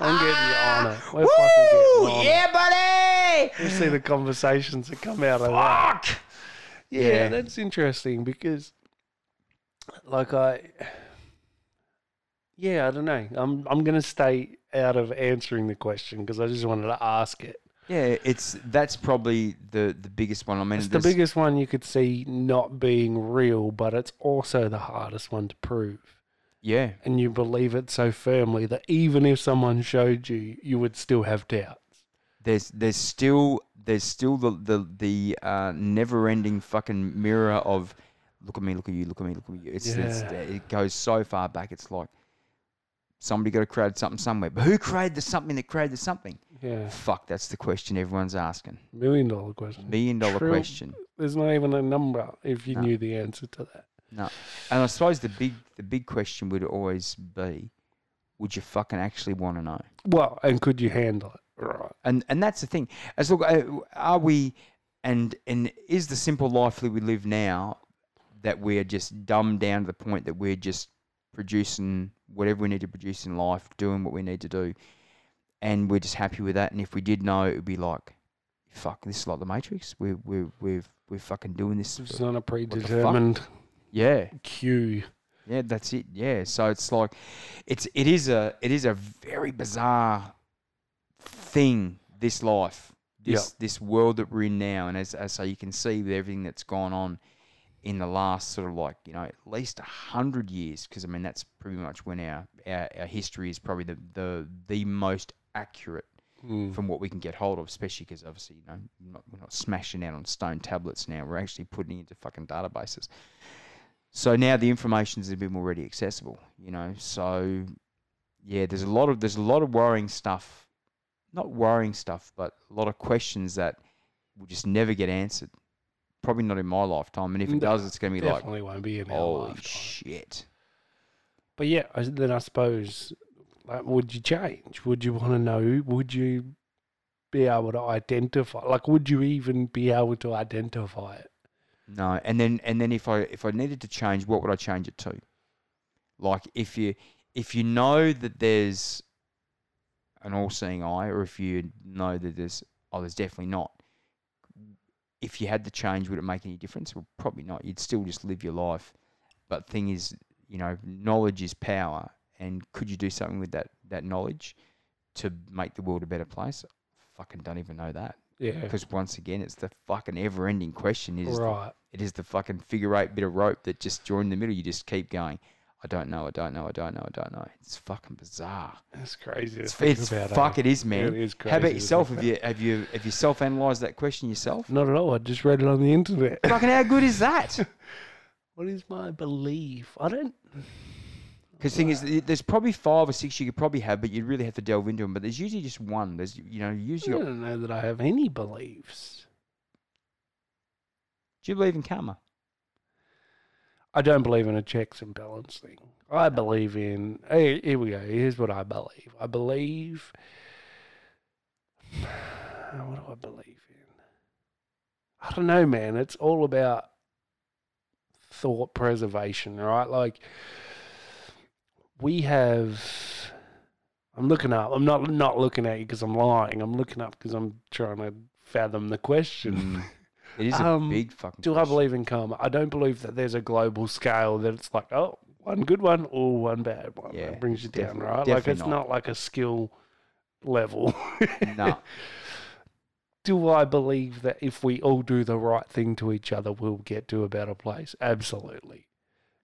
I'm getting you on it. We're Woo! fucking getting on Yeah, buddy. You see the conversations that come out of that. Fuck. Yeah, Yeah. that's interesting because, like, I, yeah, I don't know. I'm I'm gonna stay out of answering the question because I just wanted to ask it. Yeah, it's that's probably the the biggest one. I mean, It's the there's- biggest one you could see not being real, but it's also the hardest one to prove. Yeah, And you believe it so firmly that even if someone showed you, you would still have doubts. there's there's still there's still the the the uh, never ending fucking mirror of look at me, look at you, look at me, look at you. It's, it's Yeah. it goes so far back. It's like somebody got to create something somewhere, but who created the something that created the something? Yeah, Fuck, that's the question everyone's asking. million dollar question. Million dollar True. question. There's not even a number if you No. knew the answer to that. No, and I suppose the big the big question would always be, would you fucking actually want to know? Well, and could you handle it? Right. and and that's the thing. As look, uh, are we, and and is the simple life that we live now that we are just dumbed down to the point that we're just producing whatever we need to produce in life, doing what we need to do, and we're just happy with that. And if we did know, it would be like, fuck, this is like the Matrix. We we we're we're fucking doing this. It's not a predetermined yeah, cue. yeah, that's it. Yeah, so it's like, it's it is a it is a very bizarre thing. This life, this this world that we're in now, and as as so you can see with everything that's gone on in the last sort of like you know at least a hundred years, because I mean that's pretty much when our, our our history is probably the the the most accurate Mm. from what we can get hold of, especially because obviously you know we're not, we're not smashing out on stone tablets now. We're actually putting it into fucking databases. So now the information is a bit more readily accessible, you know. So yeah, there's a lot of there's a lot of worrying stuff, not worrying stuff, but a lot of questions that will just never get answered. Probably not in my lifetime, and if it No, does, it's going to be like, Definitely won't be in our holy lifetime. shit. But yeah, then I suppose, like, would you change? Would you want to know? Would you be able to identify? Like, would you even be able to identify it? No, and then and then if I if I needed to change, what would I change it to? Like if you if you know that there's an all-seeing eye, or if you know that there's oh, there's definitely not. If you had to change, would it make any difference? Well, probably not. You'd still just live your life. But thing is, you know, knowledge is power, and could you do something with that that knowledge to make the world a better place? Fucking don't even know that. Yeah. Because once again, it's the fucking ever-ending question: is the- Right. it is the fucking figure eight bit of rope that just joined the middle. You just keep going. I don't know. I don't know. I don't know. I don't know. It's fucking bizarre. That's crazy. It's, it's about, fuck. eh? It is, man. It is crazy. How about yourself? Have you have you have you self analyzed that question yourself? Not at all. I just read it on the internet. Fucking how good is that? what is my belief? I don't. Because thing is, there's probably five or six you could probably have, but you'd really have to delve into them. But there's usually just one. There's you know usually. I don't know that I have any beliefs. Do you believe in karma? I don't believe in a checks and balance thing. I believe in. Hey, here we go. Here's what I believe. I believe. What do I believe in? I don't know, man. It's all about thought preservation, right? Like we have. I'm looking up. I'm not not looking at you because I'm lying. I'm looking up because I'm trying to fathom the question. Mm. It is a Um, big fucking. Do I believe in karma? I don't believe that there's a global scale that it's like, oh, one good one or one bad one. Yeah, that brings you down, right? Like it's not. not. like a skill level. No. Do I believe that if we all do the right thing to each other, we'll get to a better place? Absolutely.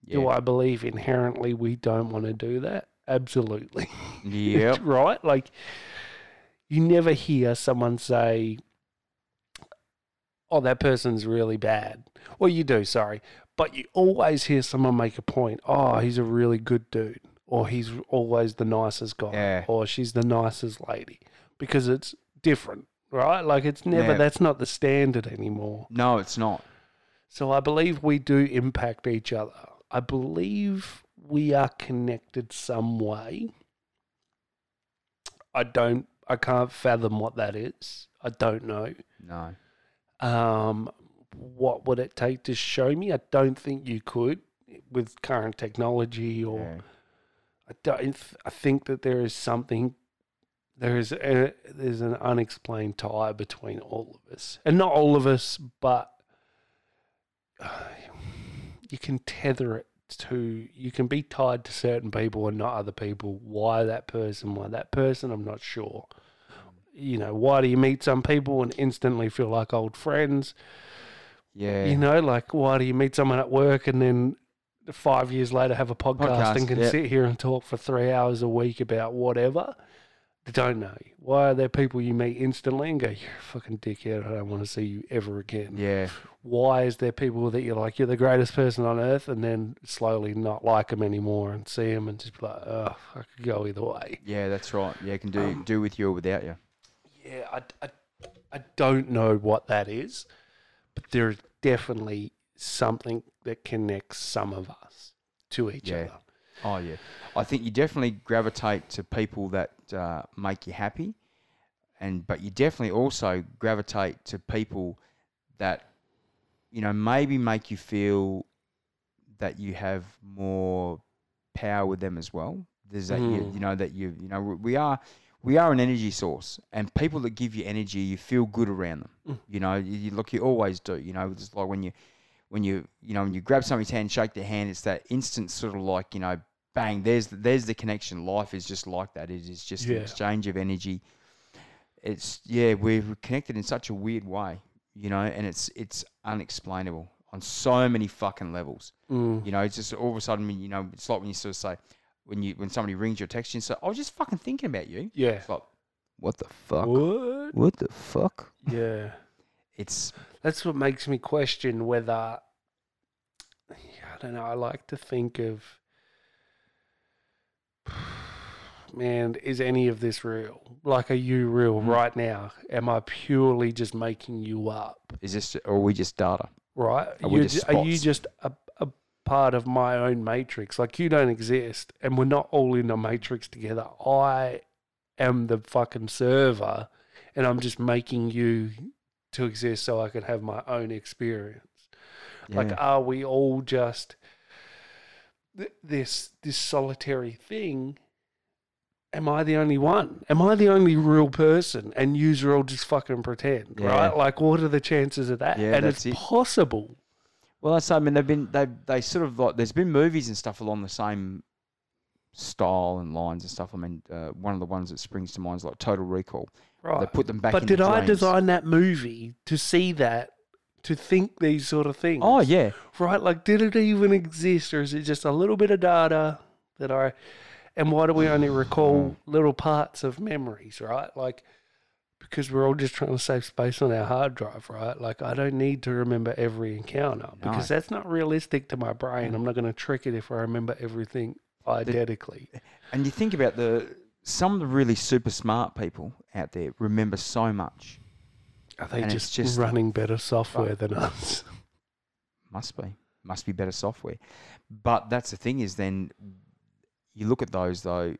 Yeah. Do I believe inherently we don't want to do that? Absolutely. Yeah. right? Like, you never hear someone say, oh, that person's really bad. Well, you do, sorry. But you always hear someone make a point, oh, he's a really good dude. Or he's always the nicest guy. Yeah. Or she's the nicest lady. Because it's different, right? Like, it's never, Yeah. that's not the standard anymore. No, it's not. So I believe we do impact each other. I believe we are connected some way. I don't I can't fathom what that is. I don't know. No. Um what would it take to show me? I don't think you could with current technology or Yeah. I don't. I think that there is something. There is a, there's an unexplained tie between all of us, and not all of us, but you can tether it to. You can be tied to certain people and not other people. Why that person? Why that person? I'm not sure. You know, why do you meet some people and instantly feel like old friends? Yeah. You know, like why do you meet someone at work and then five years later have a podcast, Podcast, and can yep. sit here and talk for three hours a week about whatever? I don't know. you. Why are there people you meet instantly and go, You're a fucking dickhead, I don't want to see you ever again? yeah. Why is there people that you're like, you're the greatest person on earth, and then slowly not like them anymore and see them and just be like, oh, I could go either way? Yeah, that's right. Yeah, can do Um, do with you or without you. Yeah, I, I, I don't know what that is, but there is definitely something that connects some of us to each Yeah. other. Oh yeah, I think you definitely gravitate to people that uh, make you happy, and but you definitely also gravitate to people that you know maybe make you feel that you have more power with them as well. There's that you, Mm. you know that you you know we are we are an energy source, and people that give you energy, you feel good around them. Mm. You know, you, you look, you always do. You know, it's like when you when you you know when you grab somebody's hand, shake their hand, it's that instant sort of like you know, bang. There's the, there's the connection. Life is just like that. It is just Yeah. an exchange of energy. It's yeah, we're connected in such a weird way, you know, and it's it's unexplainable on so many fucking levels. Mm. You know, it's just all of a sudden, you know, it's like when you sort of say when you when somebody rings you or texts you and say, "I was just fucking thinking about you." Yeah. It's like, what the fuck? What? What the fuck? Yeah. It's That's what makes me question whether. I don't know. I like to think of. Man, is any of this real? Like, are you real Mhm. right now? Am I purely just making you up? is this or are we just data? right? Are we You're just ju- are you just a part of my own matrix? Like you don't exist, and we're not all in a matrix together. I am the fucking server, and I'm just making you to exist so I can have my own experience. Like, are we all just th- this this solitary thing? Am I the only one? Am I the only real person? And you all just fucking pretend, Yeah. right? Like, what are the chances of that? Yeah, and it's it. possible. Well, that's I mean they've been they they sort of like there's been movies and stuff along the same style and lines and stuff. I mean, uh, one of the ones that springs to mind is like Total Recall. Right. They put them back. But did I dreams. design that movie to see that to think these sort of things. Oh yeah, Right? Like, did it even exist, or is it just a little bit of data that I? And why do we only recall little parts of memories? Right? Like, because we're all just trying to save space on our hard drive, right? Like, I don't need to remember every encounter because that's not realistic to my brain. I'm not going to trick it if I remember everything identically. and you think about the some of the really super smart people out there remember so much. Are they just, just- running better software than us? Must be. Must be better software. But that's the thing is then you look at those though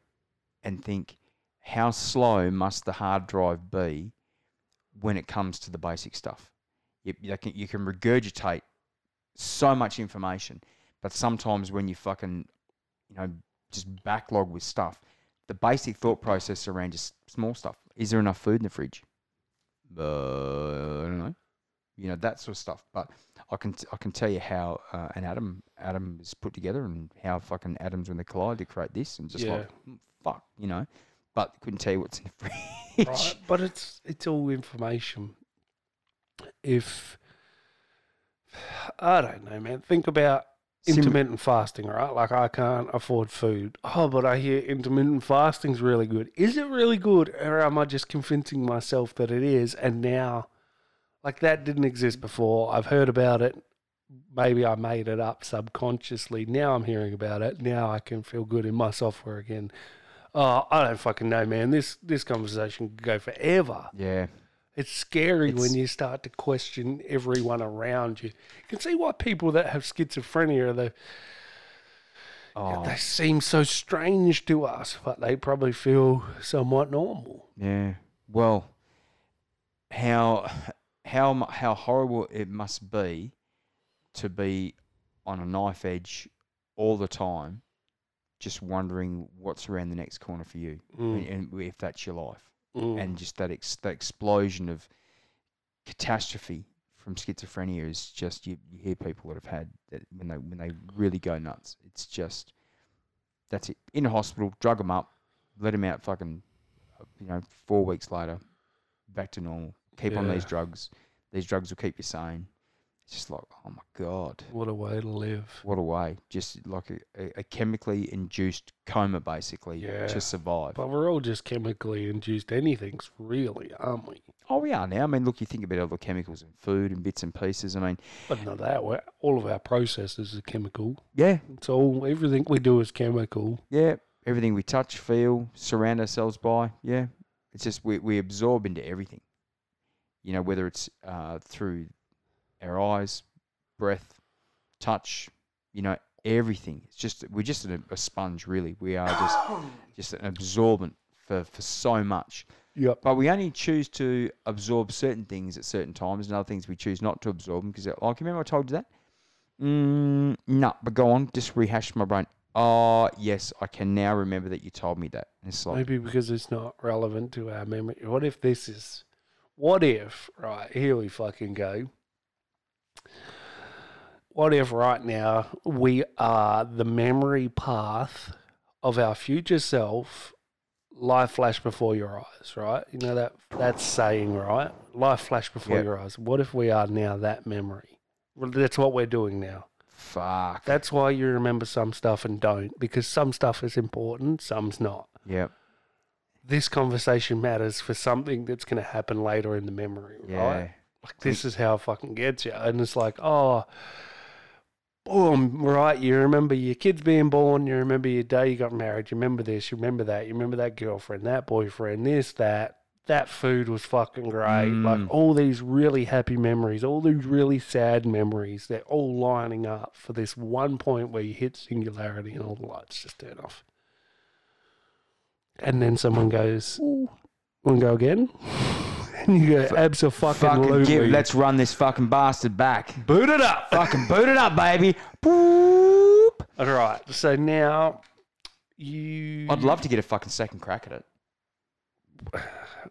and think how slow must the hard drive be when it comes to the basic stuff? You, you, can, you can regurgitate so much information, but sometimes when you fucking, you know, just backlog with stuff, the basic thought process around just small stuff. Is there enough food in the fridge? Uh, I don't know you know that sort of stuff. But I can t- I can tell you how uh, an atom atom is put together and how fucking atoms when they collide to create this and just like Yeah. mm, fuck, you know. But couldn't tell you what's in the fridge. right? But it's it's all information. If I don't know, man, think about intermittent fasting, right? Like I can't afford food. Oh, but I hear intermittent fasting's really good. Is it really good, or am I just convincing myself that it is? And now, like that didn't exist before. I've heard about it. Maybe I made it up subconsciously. Now I'm hearing about it. Now I can feel good in my software again. Oh, I don't fucking know, man. This this conversation could go forever. yeah, It's scary It's- when you start to question everyone around you. You can see why people that have schizophrenia they oh they seem so strange to us, but they probably feel somewhat normal. yeah. Well, how how how horrible it must be to be on a knife edge all the time, just wondering what's around the next corner for you, Mm, and, and if that's your life. mm. and just that ex- that explosion of catastrophe from schizophrenia is just you, you hear people that have had that when they when they really go nuts. It's just that's it. In a hospital, drug them up, let them out. Fucking, you know, four weeks later, back to normal. Keep on these drugs. These drugs will keep you sane. It's just like, oh my god, what a way to live. what a way! Just like a, a, chemically induced coma, basically, Yeah. to survive. But we're all just chemically induced anythings, really, aren't we? Oh, we are now. I mean, look, you think about all the chemicals in food and bits and pieces. I mean, But not that. We're, all of our processes are chemical. yeah, It's all everything we do is chemical. yeah. Everything we touch, feel, surround ourselves by, yeah. It's just we, we absorb into everything. You know, whether it's uh, through our eyes, breath, touch, you know, everything. It's just we're just a, a sponge, really. We are just just an absorbent for, for so much. Yep. But we only choose to absorb certain things at certain times, and other things we choose not to absorb them because, like, remember I told you that? Mm, no, but go on, just rehash my brain. Oh, yes, I can now remember that you told me that. And it's like, Maybe because it's not relevant to our memory. What if this is? What if? Right here we fucking go. What if right now we are the memory path of our future self? Life flash before your eyes, right? You know that that saying, right? Life flash before Yep. your eyes. What if we are now that memory? That's what we're doing now. fuck. That's why you remember some stuff and don't, because some stuff is important, some's not Yep. this conversation matters for something that's going to happen later in the memory, Yeah. right? Like this is how it fucking gets you, and it's like, oh, boom, right? You remember your kids being born, you remember your day you got married, you remember this, you remember that, you remember that girlfriend, that boyfriend, this, that. That food was fucking great. Mm. Like all these really happy memories, all these really sad memories, they're all lining up for this one point where you hit singularity and all the lights just turn off. And then someone goes, Want to go again? And you go, absolutely. Fucking give, let's run this fucking bastard back. boot it up. fucking boot it up, baby. Boop. All right. So now you. I'd love to get a fucking second crack at it.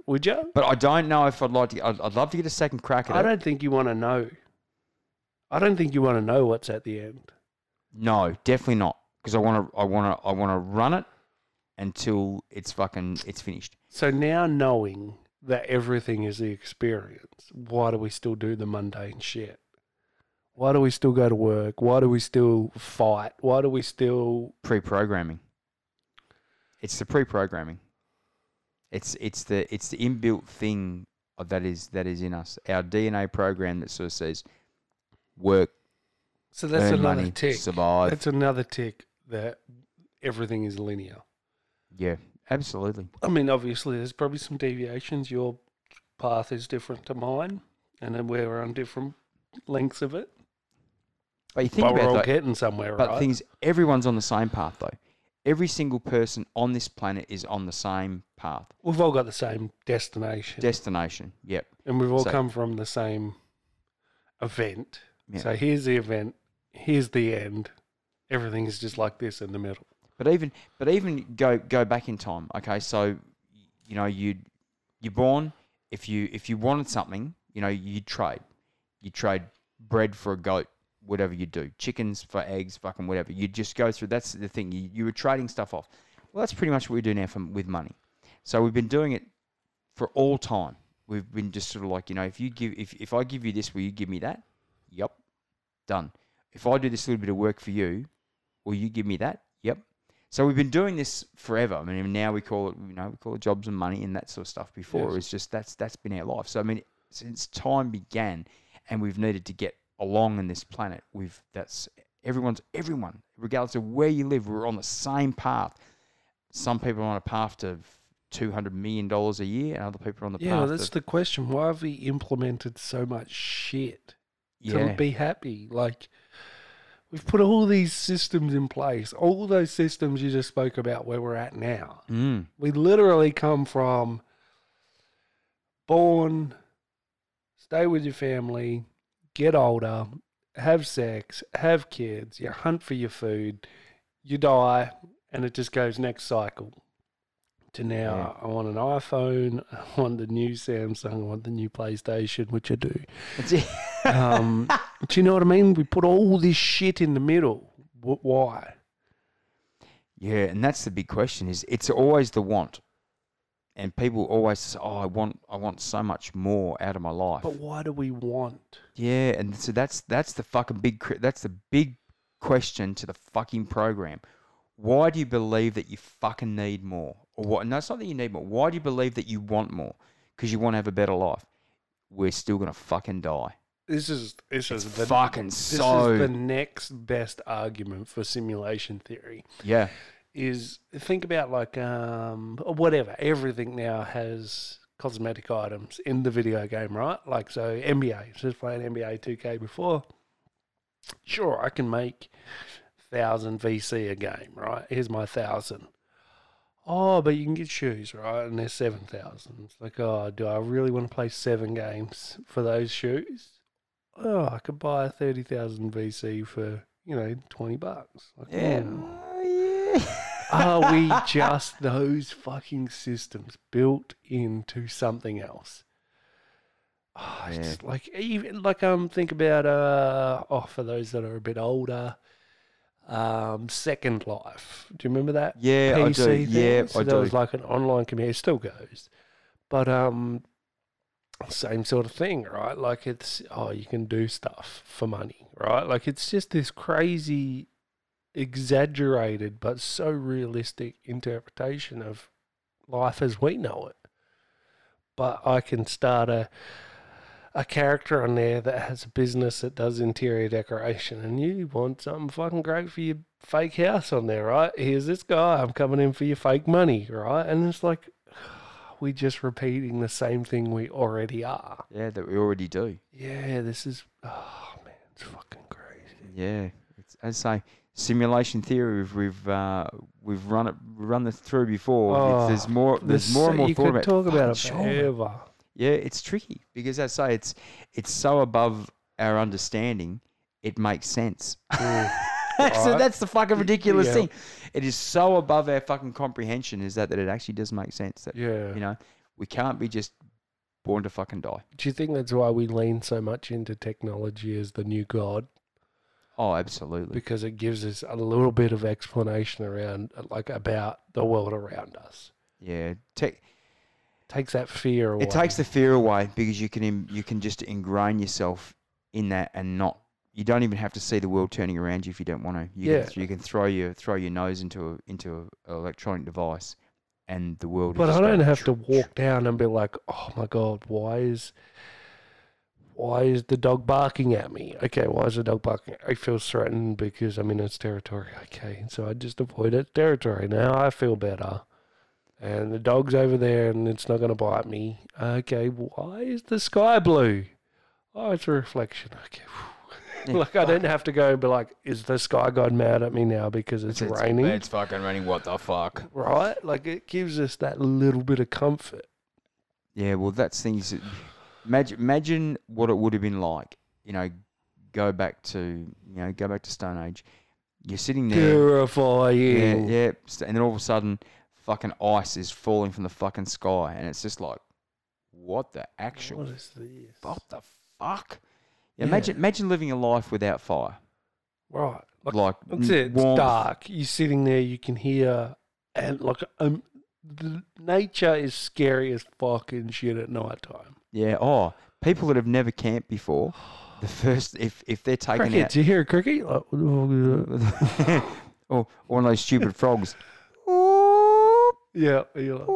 Would you? But I don't know if I'd like to. I'd, I'd love to get a second crack at I it. I don't think you want to know. I don't think you want to know what's at the end. No, definitely not. Because I want to. I want to. I want to run it until it's fucking. It's finished. So now knowing that everything is the experience, why do we still do the mundane shit? Why do we still go to work? Why do we still fight? Why do we still Pre-programming. It's the pre-programming. It's it's the it's the inbuilt thing that is that is in us. Our DNA program that sort of says work, So that's another money, tick. survive. That's another tick that everything is linear. yeah, absolutely. I mean, obviously, there's probably some deviations. Your path is different to mine, and then we're on different lengths of it. But you think but we're all about that. getting somewhere, But right? the thing everyone's on the same path though. Every single person on this planet is on the same path, We've all got the same destination, destination. Yep. and we've all so- come from the same event. Yeah. So here's the event. Here's the end. Everything is just like this in the middle. But even but even go go back in time. Okay, so you know you you're born. If you if you wanted something, you know you trade. You trade bread for a goat, whatever you do. Chickens for eggs, fucking whatever. You just go through. That's the thing. You you were trading stuff off. Well, that's pretty much what we do now for, with money. So we've been doing it for all time. We've been just sort of like you know if you give if if I give you this, will you give me that? Yep, done. If I do this little bit of work for you, will you give me that? Yep. So we've been doing this forever. I mean, now we call it, you know, we call it jobs and money and that sort of stuff. Before Yes. it's just that's that's been our life. So I mean, since time began, and we've needed to get along in this planet. We've that's everyone's everyone, regardless of where you live. We're on the same path. Some people are on a path to two hundred million dollars a year, and other people are on the path. Yeah, path. that's to, the question. Why have we implemented so much shit to yeah, be happy? Like, we've put all these systems in place. All those systems you just spoke about where we're at now. mm, We literally come from born, stay with your family, get older, have sex, have kids, you hunt for your food, you die, and it just goes next cycle. To now, I want an iPhone, I want the new Samsung, I want the new PlayStation, which I do. Um, do you know what I mean? We put all this shit in the middle. Why? Yeah, and that's the big question. Is it's always the want, and people always say, "Oh, I want, I want so much more out of my life." But why do we want? Yeah, and so that's that's the fucking big that's the big question to the fucking program. Why do you believe that you fucking need more, or what? No, it's not that you need more. Why do you believe that you want more? Because you want to have a better life. We're still gonna fucking die. This is this is the fucking this so is the next best argument for simulation theory. yeah, Is think about like um whatever everything now has cosmetic items in the video game, right? Like so NBA, just playing NBA 2K before. Sure, I can make thousand VC a game, right? Here's my thousand. Oh, but you can get shoes, right? And they're seven thousand. It's like, oh, do I really want to play seven games for those shoes? Oh, I could buy a thirty thousand VC for you know twenty bucks. Like, yeah. Oh, yeah. Are we just those fucking systems built into something else? Oh, it's Yeah. like even like um think about uh oh for those that are a bit older, um Second Life. Do you remember that? Yeah, I do. thing? Yeah, so I that do. was like an online community. It still goes, but um, same sort of thing, right? Like it's oh, you can do stuff for money, right? Like it's just this crazy, exaggerated but so realistic interpretation of life as we know it. But I can start a a character on there that has a business that does interior decoration, and you want something fucking great for your fake house on there, right? Here's this guy. I'm coming in for your fake money, right? And it's like we just repeating the same thing we already are. yeah, that we already do. Yeah, this is oh man, it's fucking crazy. Yeah, it's, as I say, simulation theory. We've we've, uh, we've run it run this through before. Oh, there's more there's more and more you thought could about. talk about it forever. Yeah, it's tricky because as I say, it's it's so above our understanding. It makes sense. Mm. so Right. that's the fucking ridiculous Yeah. thing. It is so above our fucking comprehension. Is that that it actually does make sense? That Yeah. you know we can't be just born to fucking die. Do you think that's why we lean so much into technology as the new god? Oh, absolutely. Because it gives us a little bit of explanation around, like, about the world around us. Yeah, tech. Takes that fear away. It takes the fear away because you can im- you can just ingrain yourself in that and not you don't even have to see the world turning around you if you don't want to. You Yeah. can, you can throw your throw your nose into a into an electronic device, and the world. But I don't have to walk down and be like, "Oh my god, why is why is the dog barking at me?" Okay, why is the dog barking? I feel threatened because I'm in its territory. Okay, so I just avoid its territory. Now I feel better. And the dog's over there and it's not going to bite me. Okay, why is the sky blue? Oh, it's a reflection. Okay. Yeah, like I don't have to go and be like, "Is the sky god mad at me now because it's, raining?" It's fucking raining. What the fuck? right? Like it gives us that little bit of comfort. Yeah, well, that's things. That, imagine, imagine what it would have been like. You know, go back to you know, go back to Stone Age. You're sitting there. Yeah, Purifying. yeah, st- and then all of a sudden, fucking ice is falling from the fucking sky, and it's just like, what the actual What is this? what the fuck? Yeah. Imagine, imagine living a life without fire. Right. Like, Like that's it. It's warmth. dark. You're sitting there. You can hear, and like um, the nature is scary as fucking shit at night time. Yeah. Oh, people that have never camped before. The first, if if they're taken Cricket. out, Do you hear a cricket? Like, what the fuck is that? or, or one of those stupid frogs. Yeah. You're like,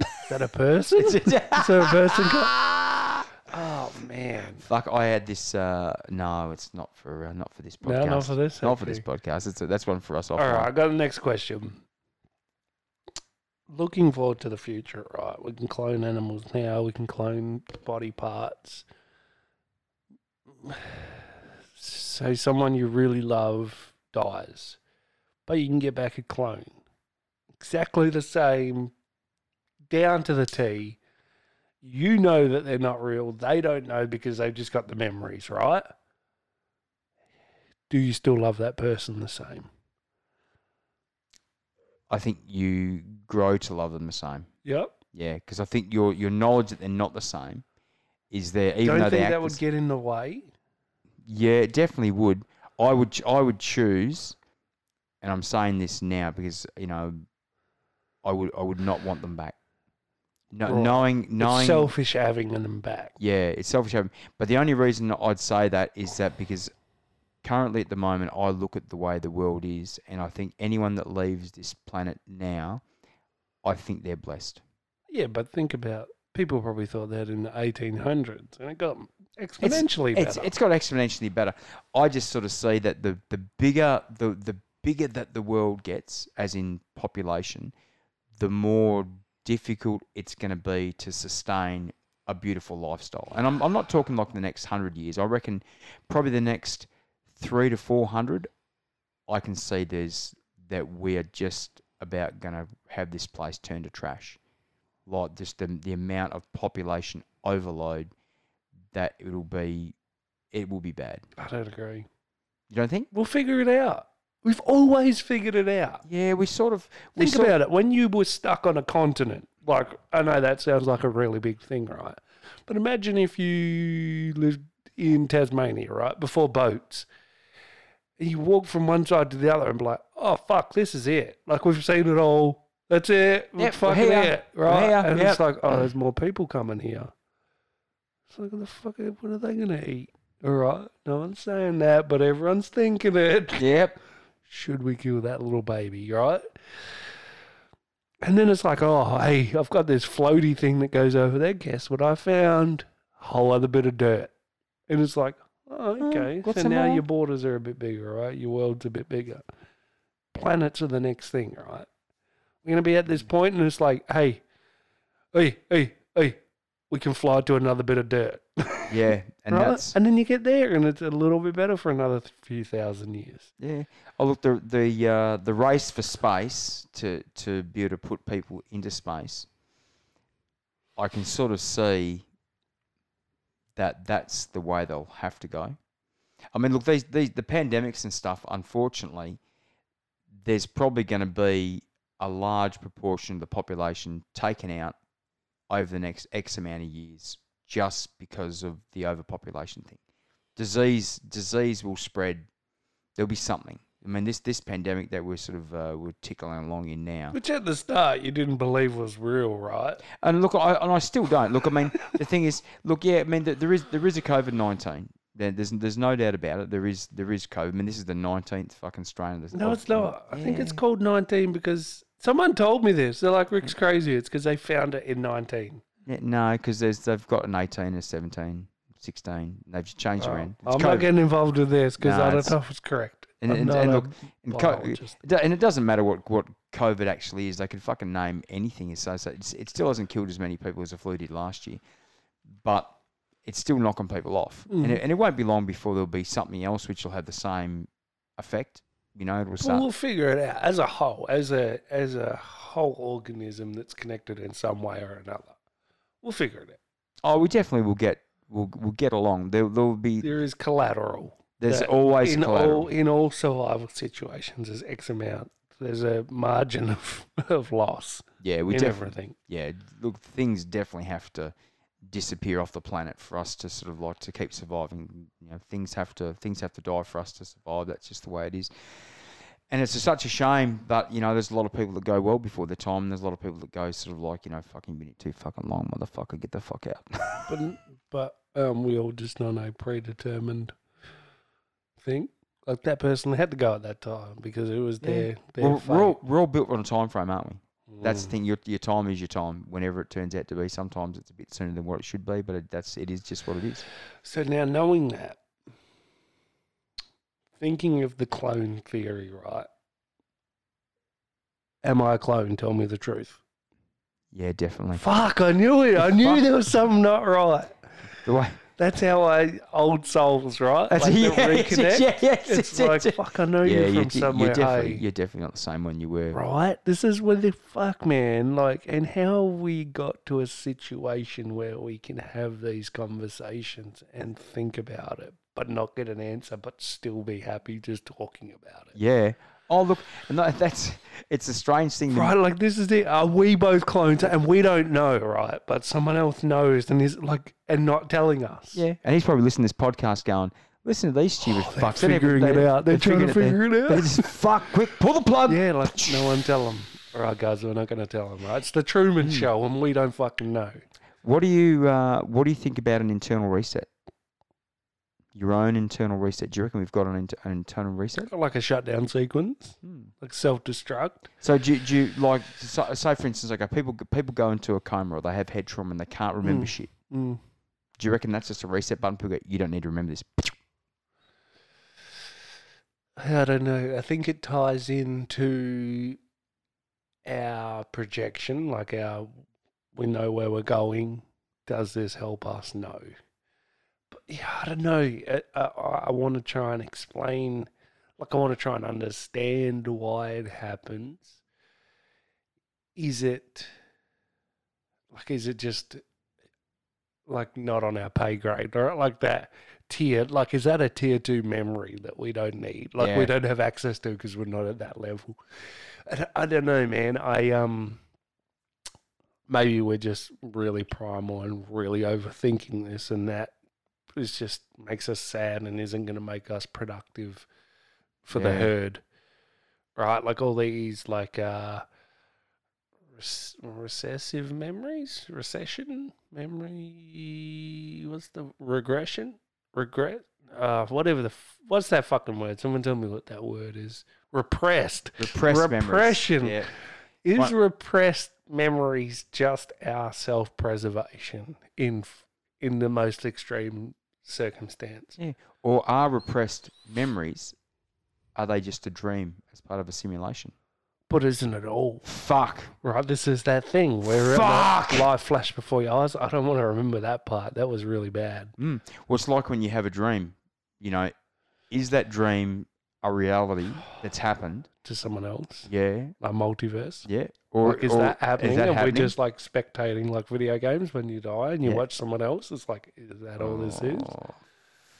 is that a person? is that a person? Oh man. Fuck! I had this. Uh, no, it's not for uh, not for this No, podcast. not for this, Not for this okay. podcast. It's a, that's one for us. All right, I got the next question. Looking forward to the future, right? We can clone animals now. We can clone body parts. So someone you really love dies, but you can get back a clone, exactly the same, down to the T. You know that they're not real. They don't know because they've just got the memories, right? Do you still love that person the same? I think you grow to love them the same. Yep. Yeah, because I think your your knowledge that they're not the same is there. Even Don't though think that would s- get in the way. Yeah, it definitely would. I would. I would choose, and I'm saying this now because you know, I would. I would not want them back. No, Right. knowing, knowing. It's selfish having them back. Yeah, it's selfish. having- But the only reason I'd say that is that because currently at the moment I look at the way the world is, and I think anyone that leaves this planet now, I think they're blessed. Yeah, but think about people probably thought that in the 1800s, and it got exponentially It's better. it's got exponentially better. I just sort of see that the the bigger the the bigger that the world gets, as in population, the more difficult it's going to be to sustain a beautiful lifestyle. And I'm I'm not talking like the next hundred years. I reckon probably the next three to four hundred. I can see there's that we are just about going to have this place turned to trash. Like just the the amount of population overload that it'll be it will be bad. I don't agree. You don't think? We'll figure it out. We've always figured it out. Yeah, we sort of we Think sort about it. When you were stuck on a continent, like I know that sounds like a really big thing, right? But imagine if you lived in Tasmania, right, before boats. You walk from one side to the other and be like, "Oh fuck, this is it! Like we've seen it all. That's it. We're Yep, fucking here. it, right?" And yep. it's like, "Oh, there's more people coming here." It's like, "What the fuck? What are they gonna eat?" All right, no one's saying that, but everyone's thinking it Yep. Should we kill that little baby, right? And then it's like, oh, hey, I've got this floaty thing that goes over there. Guess what I found? Whole other bit of dirt. And it's like, oh, okay. got so now more? your borders are a bit bigger, right? Your world's a bit bigger. Planets are the next thing, right? We're going to be at this point and it's like, hey, hey, hey, hey, we can fly to another bit of dirt. Yeah, and right? that's and then you get there and it's a little bit better for another few thousand years. yeah. Oh look, the the uh, the race for space to to be able to put people into space. I can sort of see that that's the way they'll have to go. I mean, look, these these the pandemics and stuff. Unfortunately, there's probably going to be a large proportion of the population taken out over the next X amount of years just because of the overpopulation thing. Disease disease will spread. There'll be something. I mean, this this pandemic that we're sort of uh, we're tickling along in now. Which at the start you didn't believe was real, right? And look, I and I still don't. Look, I mean, the thing is, look, yeah, I mean, th- there is there is a COVID nineteen, There's there's no doubt about it. There is there is COVID. I mean, this is the nineteenth fucking strain of this. No, it's not. I think it's called 19 because someone told me this. They're like, Rick's crazy. It's because they found it in 19. Yeah, no, because they've got an 18, a 17, 16. They've just changed Oh, around. It's I'm COVID. not getting involved with this because No, I don't it's- know if it's correct. And- I'm and- not and a look, and co- biologist. It do- And it doesn't matter what, what COVID actually is. They could fucking name anything. So, so it's, it still hasn't killed as many people as the flu did last year. But it's still knocking people off. And, Mhm. it, and it won't be long before there'll be something else which will have the same effect. You know, it'll Well, start. we'll figure it out as a whole, as a as a whole organism that's connected in some way or another. We'll figure it out. oh, we definitely will get we'll, we'll get along. There, there'll be There is collateral. there's that always in collateral. all in all survival situations. There's X amount. There's a margin of, of loss yeah, we in definitely everything. yeah, look, things definitely have to disappear off the planet for us to sort of like to keep surviving. You know, things have to things have to die for us to survive. That's just the way it is. And it's such a shame, but you know, there's a lot of people that go well before their time. And there's a lot of people that go sort of like, you know, fucking minute too fucking long, motherfucker, get the fuck out. But but um, we all just know a predetermined thing. Like that person had to go at that time because it was Yeah. their their we're, we're, all, we're all built on a time frame, aren't we? That's the Mm. thing. Your your time is your time. Whenever it turns out to be, sometimes it's a bit sooner than what it should be, but it, that's it is just what it is. So now knowing that, thinking of the clone theory, right? Am I a clone? Tell me the truth. Yeah, definitely. Fuck! I knew it. I knew there was something not right. The way That's how I old souls, right? That's like yeah, reconnect. yeah, yeah, It's it's- like it's- fuck. I know yeah, you you're, from somewhere. you're definitely hey. you're definitely not the same one you were. right? This is where the fuck, man. Like, and how we got to a situation where we can have these conversations and think about it, but not get an answer, but still be happy just talking about it. Yeah. Oh look, and that's it's a strange thing. Right, like this is it. Are we both clones and we don't know, right? But someone else knows and is like and not telling us. Yeah, and he's probably listening to this podcast going, "Listen to these stupid Oh, they're fucks. They never- figuring it they- out. They're trying to figuring figure it They, out. they just fuck quick, pull the plug. Yeah, like no one tell them. All right, guys, we're not going to tell them. Right? It's the Truman Hmm. Show, and we don't fucking know. What do you uh, What do you think about an internal reset? Your own internal reset. Do you reckon we've got an, inter- an internal reset? Like a shutdown sequence, Hmm. like self-destruct. So do you, do you like so, say for instance, like people people go into a coma or they have head trauma and they can't remember Mm. shit. Mm. Do you reckon that's just a reset button? People go, you don't need to remember this. I don't know. I think it ties into our projection, like our we know where we're going. Does this help us? No. Yeah, I don't know. I, I, I want to try and explain, like I want to try and understand why it happens. Is it like is it just like not on our pay grade or like that tier like is that a tier two memory that we don't need like Yeah. we don't have access to because we're not at that level I, I don't know man i um maybe we're just really primal and really overthinking this and that is just makes us sad and isn't going to make us productive for the herd right like all these like uh res- recessive memories recession memory what's the regression regret uh whatever the f- what's that fucking word someone tell me what that word is repressed Repressed memories. Repression. Yeah. is What- repressed memories just our self-preservation in f- in the most extreme circumstance Yeah. Or are repressed memories, are they just a dream as part of a simulation? but isn't it all Fuck. right this is that thing where Fuck! life flashed before your eyes i don't want to remember that part that was really bad Mm. Well, it's like when you have a dream. You know, is that dream a reality that's happened? to someone else Yeah. a multiverse Yeah. Or Like, is or that happening? Is that and happening? we're just like spectating like video games when you die and you Yeah. watch someone else. It's like, is that all this is? Oh,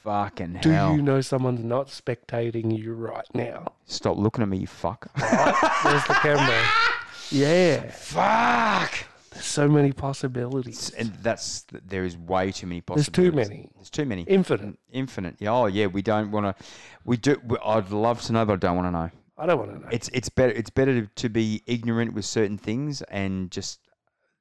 Fucking Do hell. you know someone's not spectating you right now? Stop looking at me, you fuck. There's the camera. Yeah. fuck. So many possibilities. And that's there is way too many possibilities. There's possibilities. too many. There's too many. Infinite. Infinite. Yeah, Oh yeah, we don't want to. We do. We, I'd love to know, but I don't want to know. I don't want to know. It's it's better. It's better to, to be ignorant with certain things and just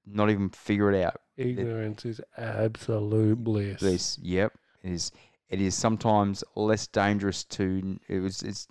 not even figure it out. Ignorance is absolute bliss. This. Yep. Is it is sometimes less dangerous to it was it's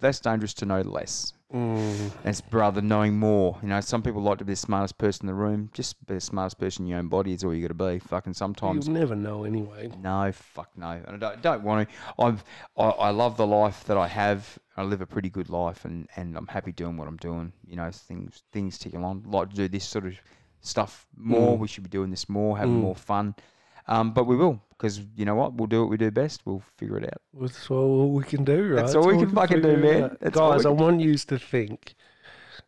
less dangerous to know less. Mm. It's rather knowing more. You know, some people like to be the smartest person in the room. Just be the smartest person in your own body is all you got to be. Fucking sometimes You'll never know anyway. no, fuck no. And I don't, don't want to. I've, I, I love the life that I have. I live a pretty good life, and, and I'm happy doing what I'm doing. You know, things things ticking along. Like to do this sort of stuff more. Mm. We should be doing this more, having Mm. more fun. Um, but we will, because you know what? We'll do what we do best. We'll figure it out. That's all we can do, right? That's all we can fucking do, man. That's all Guys, I want you to think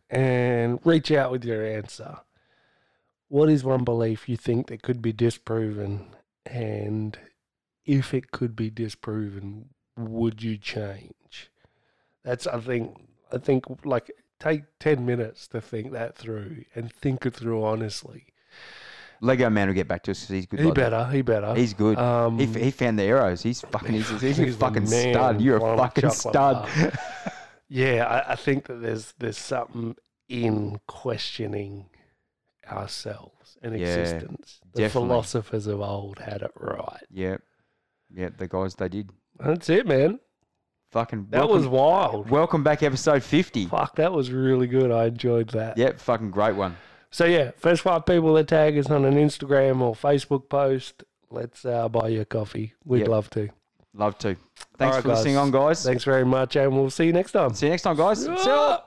and reach out with your answer. What is one belief you think that could be disproven? And if it could be disproven, would you change? That's, I think, I think like take 10 minutes to think that through and think it through honestly. Lego Man will get back to us 'cause he's good. He like that. better, he better. He's good. Um, he, he found the arrows. He's fucking. He's, he's, a He's the fucking man, stud. You're a fucking stud. Yeah, I, I think that there's there's something in questioning ourselves and Yeah, existence. The definitely. philosophers of old had it right. yeah, yeah. The guys they did. That's it, man. Fucking. That welcome, was wild. welcome back, episode fifty. Fuck, that was really good. I enjoyed that. Yep, fucking great one. So yeah, first five people that tag us on an Instagram or Facebook post, let's uh, buy you a coffee. We'd Yep. love to. Love to. Thanks right, for listening on, guys. Thanks very much, and we'll see you next time. See you next time, guys. See ya. Yeah.